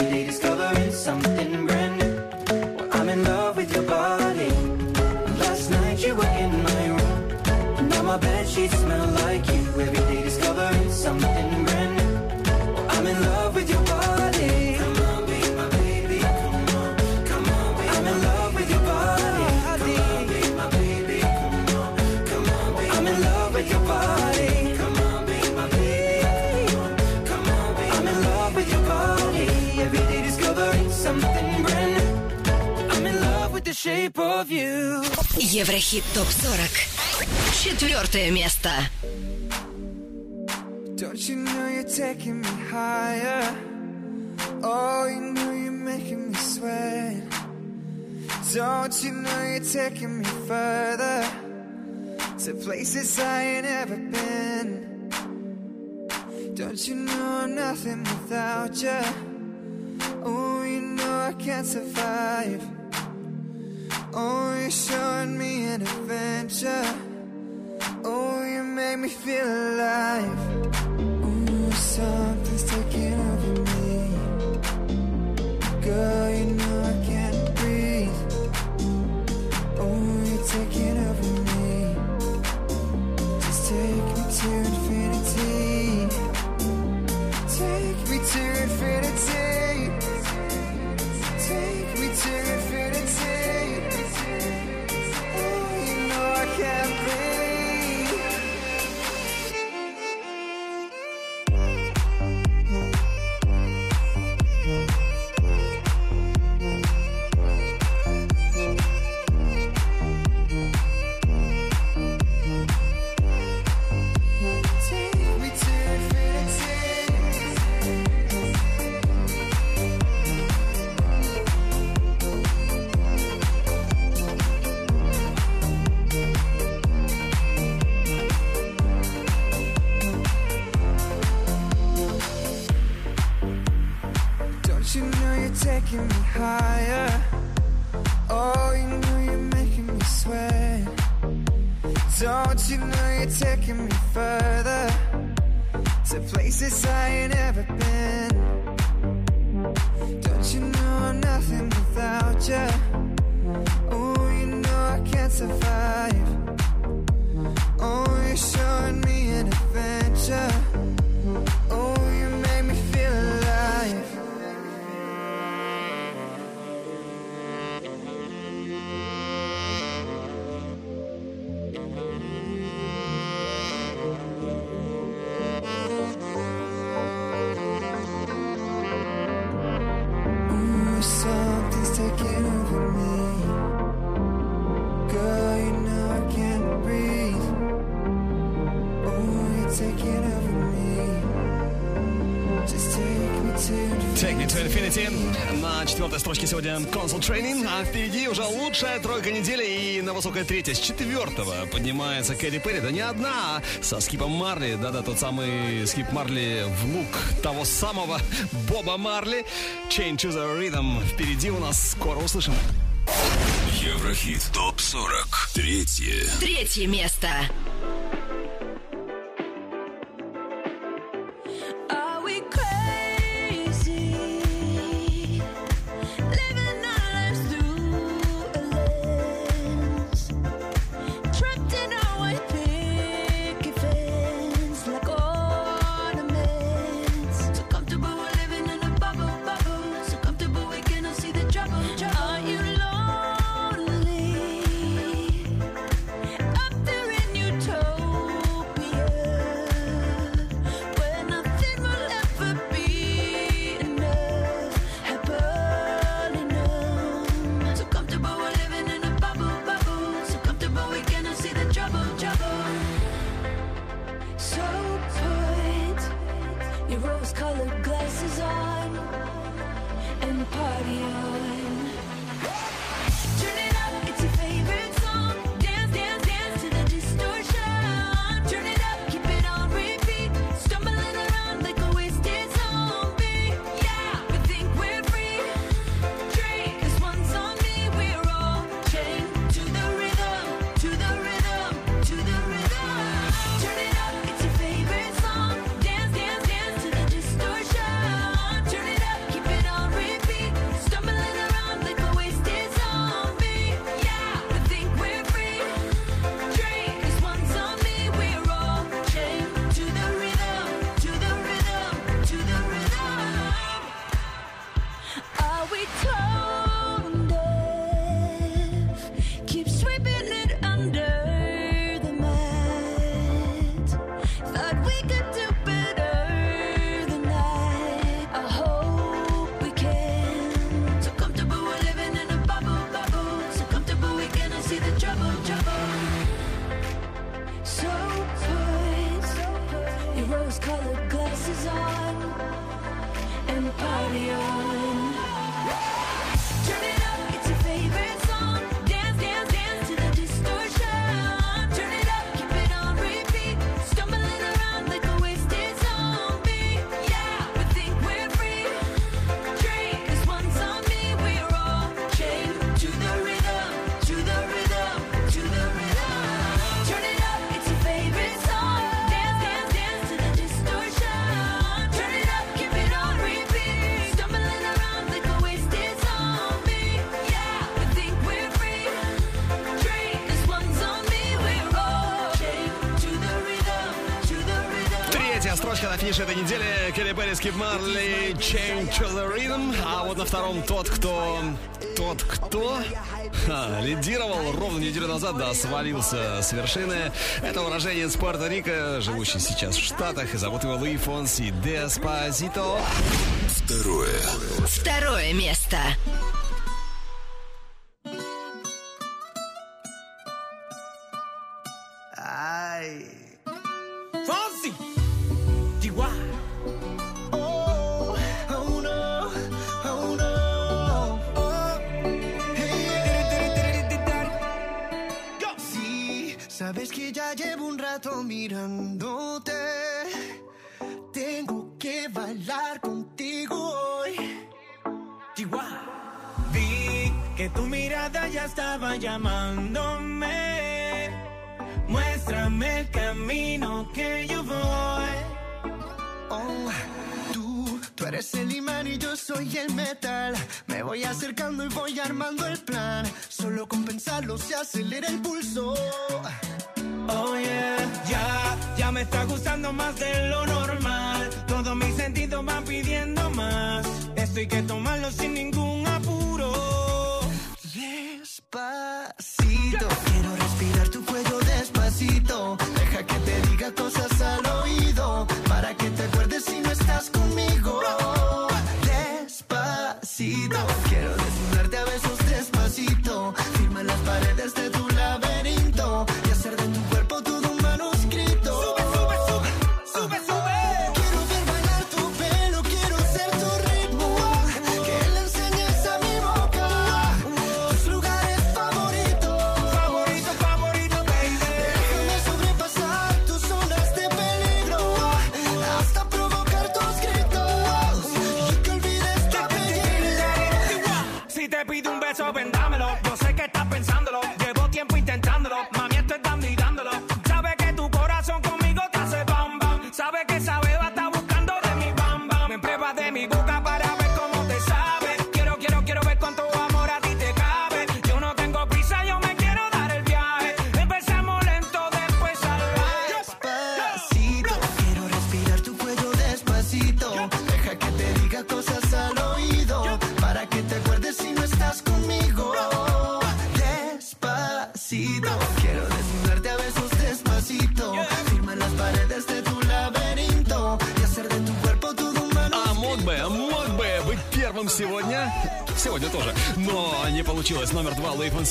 shape of you. Еврохит ТОП-40. Четвертое место. Don't you know you're taking me higher? Oh, you know you're making me sweat. Don't you know you're taking me further to places I ain't ever been? Don't you know I'm nothing without you? Oh, you know I can't survive. Oh, you're showing me an adventure. Oh, you make me feel alive. Oh, something's taking over me. Girl, you know I can't breathe. Oh, you're taking over me. Just take me to infinity. Take me to infinity. Trainin, а впереди уже лучшая тройка недели и на высокое третье. С четвертого поднимается Кэрри Перри, да не одна, а со Скипом Марли. Да-да, тот самый Скип Марли, внук того самого <laughs> Боба Марли. Change to the Rhythm. Впереди у нас скоро услышим. Еврохит ТОП-40. Третье. Третье место. Скип Марли, Change to the Rhythm, а вот на втором тот, кто... Тот, кто ха, лидировал ровно неделю назад, да, свалился с вершины. Это уроженец из Пуэрто-Рико, живущий сейчас в Штатах, и зовут его Луи Фонси Деспасито. Второе. Второе место.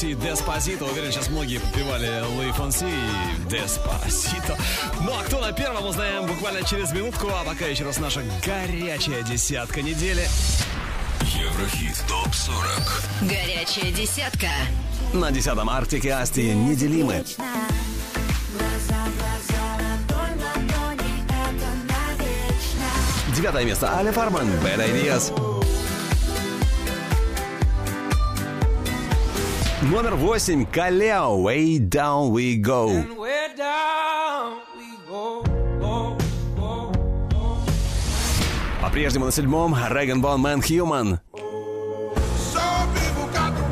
Фонси Деспасито. Уверен, сейчас многие подпевали Лей Фонси и Деспасито. Ну а кто на первом, узнаем буквально через минутку. А пока еще раз наша горячая десятка недели. Еврохит ТОП-40 Горячая десятка. На десятом Арктик и Асти неделимы. Девятое место Аля Фарман, Bad Ideas. Номер восемь Калео, Way Down We Go. Where down we go. По-прежнему на седьмом Реган Бон Man Human. Some people got the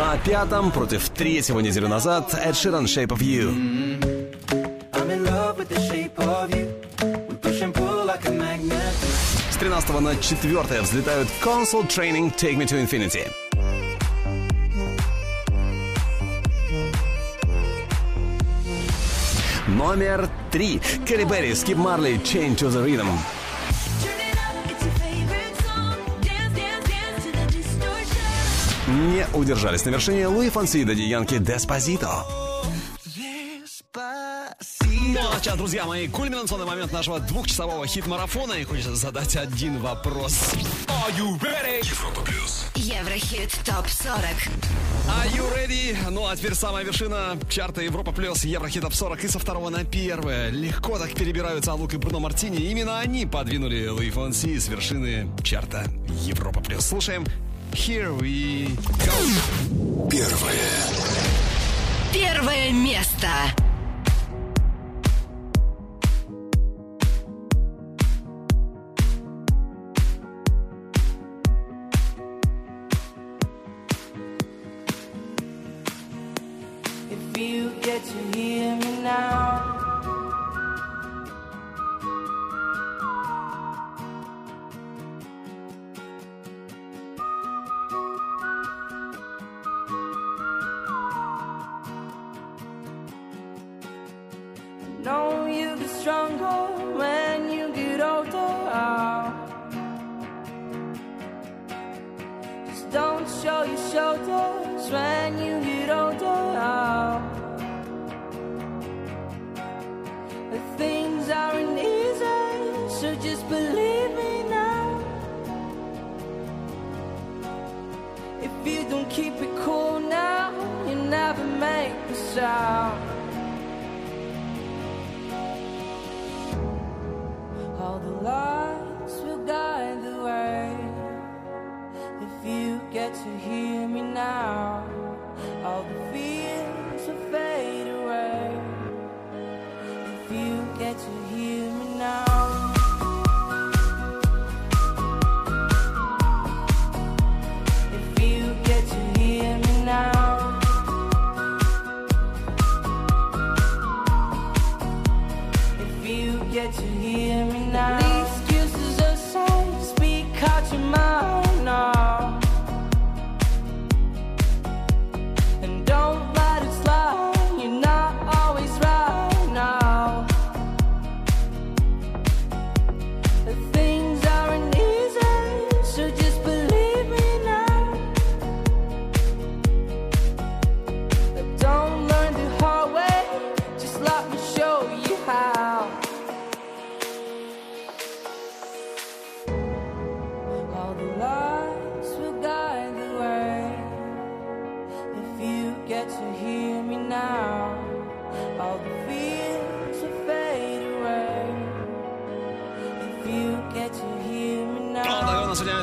На пятом против третьего неделю назад Эд Ширан Shape of You. С 13 на 4 взлетают Console Training Take Me to Infinity. Номер 3. Кэрри Берри, Скип Марли, Chain to the Rhythm. Не удержались на вершине Луи Фонси и Дади Янки Деспозито. Ну а сейчас, друзья мои, кульминационный момент нашего двухчасового хит-марафона. И хочется задать один вопрос. Are you ready? Европа Плюс Еврохит ТОП-40. Are you ready? Ну а теперь самая вершина чарта Европа Плюс Еврохит Топ 40 и со второго на первое. Легко так перебираются Алук и Бруно Мартини. Именно они подвинули Луи Фонси с вершины чарта Европа Плюс. Слушаем Here we go. Первое Первое место.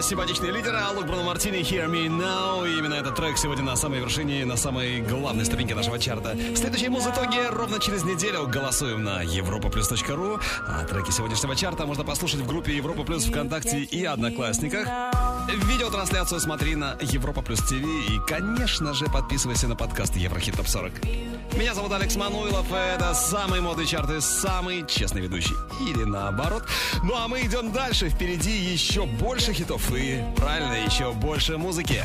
Симпатичный лидер, а Лук Бруно Мартини, Hear Me Now. И именно этот трек сегодня на самой вершине, на самой главной ступеньке нашего чарта. В следующем музытоге ровно через неделю голосуем на europaplus.ru. А треки сегодняшнего чарта можно послушать в группе Европа Плюс ВКонтакте и Одноклассниках. Видеотрансляцию смотри на Европа Плюс ТВ. И, конечно же, подписывайся на подкаст Еврохит Топ 40. Меня зовут Алекс Мануилов. Это самый модный чарт и самый честный ведущий. Или наоборот. Ну а мы идем дальше. Впереди еще больше хитов и, правильно, еще больше музыки.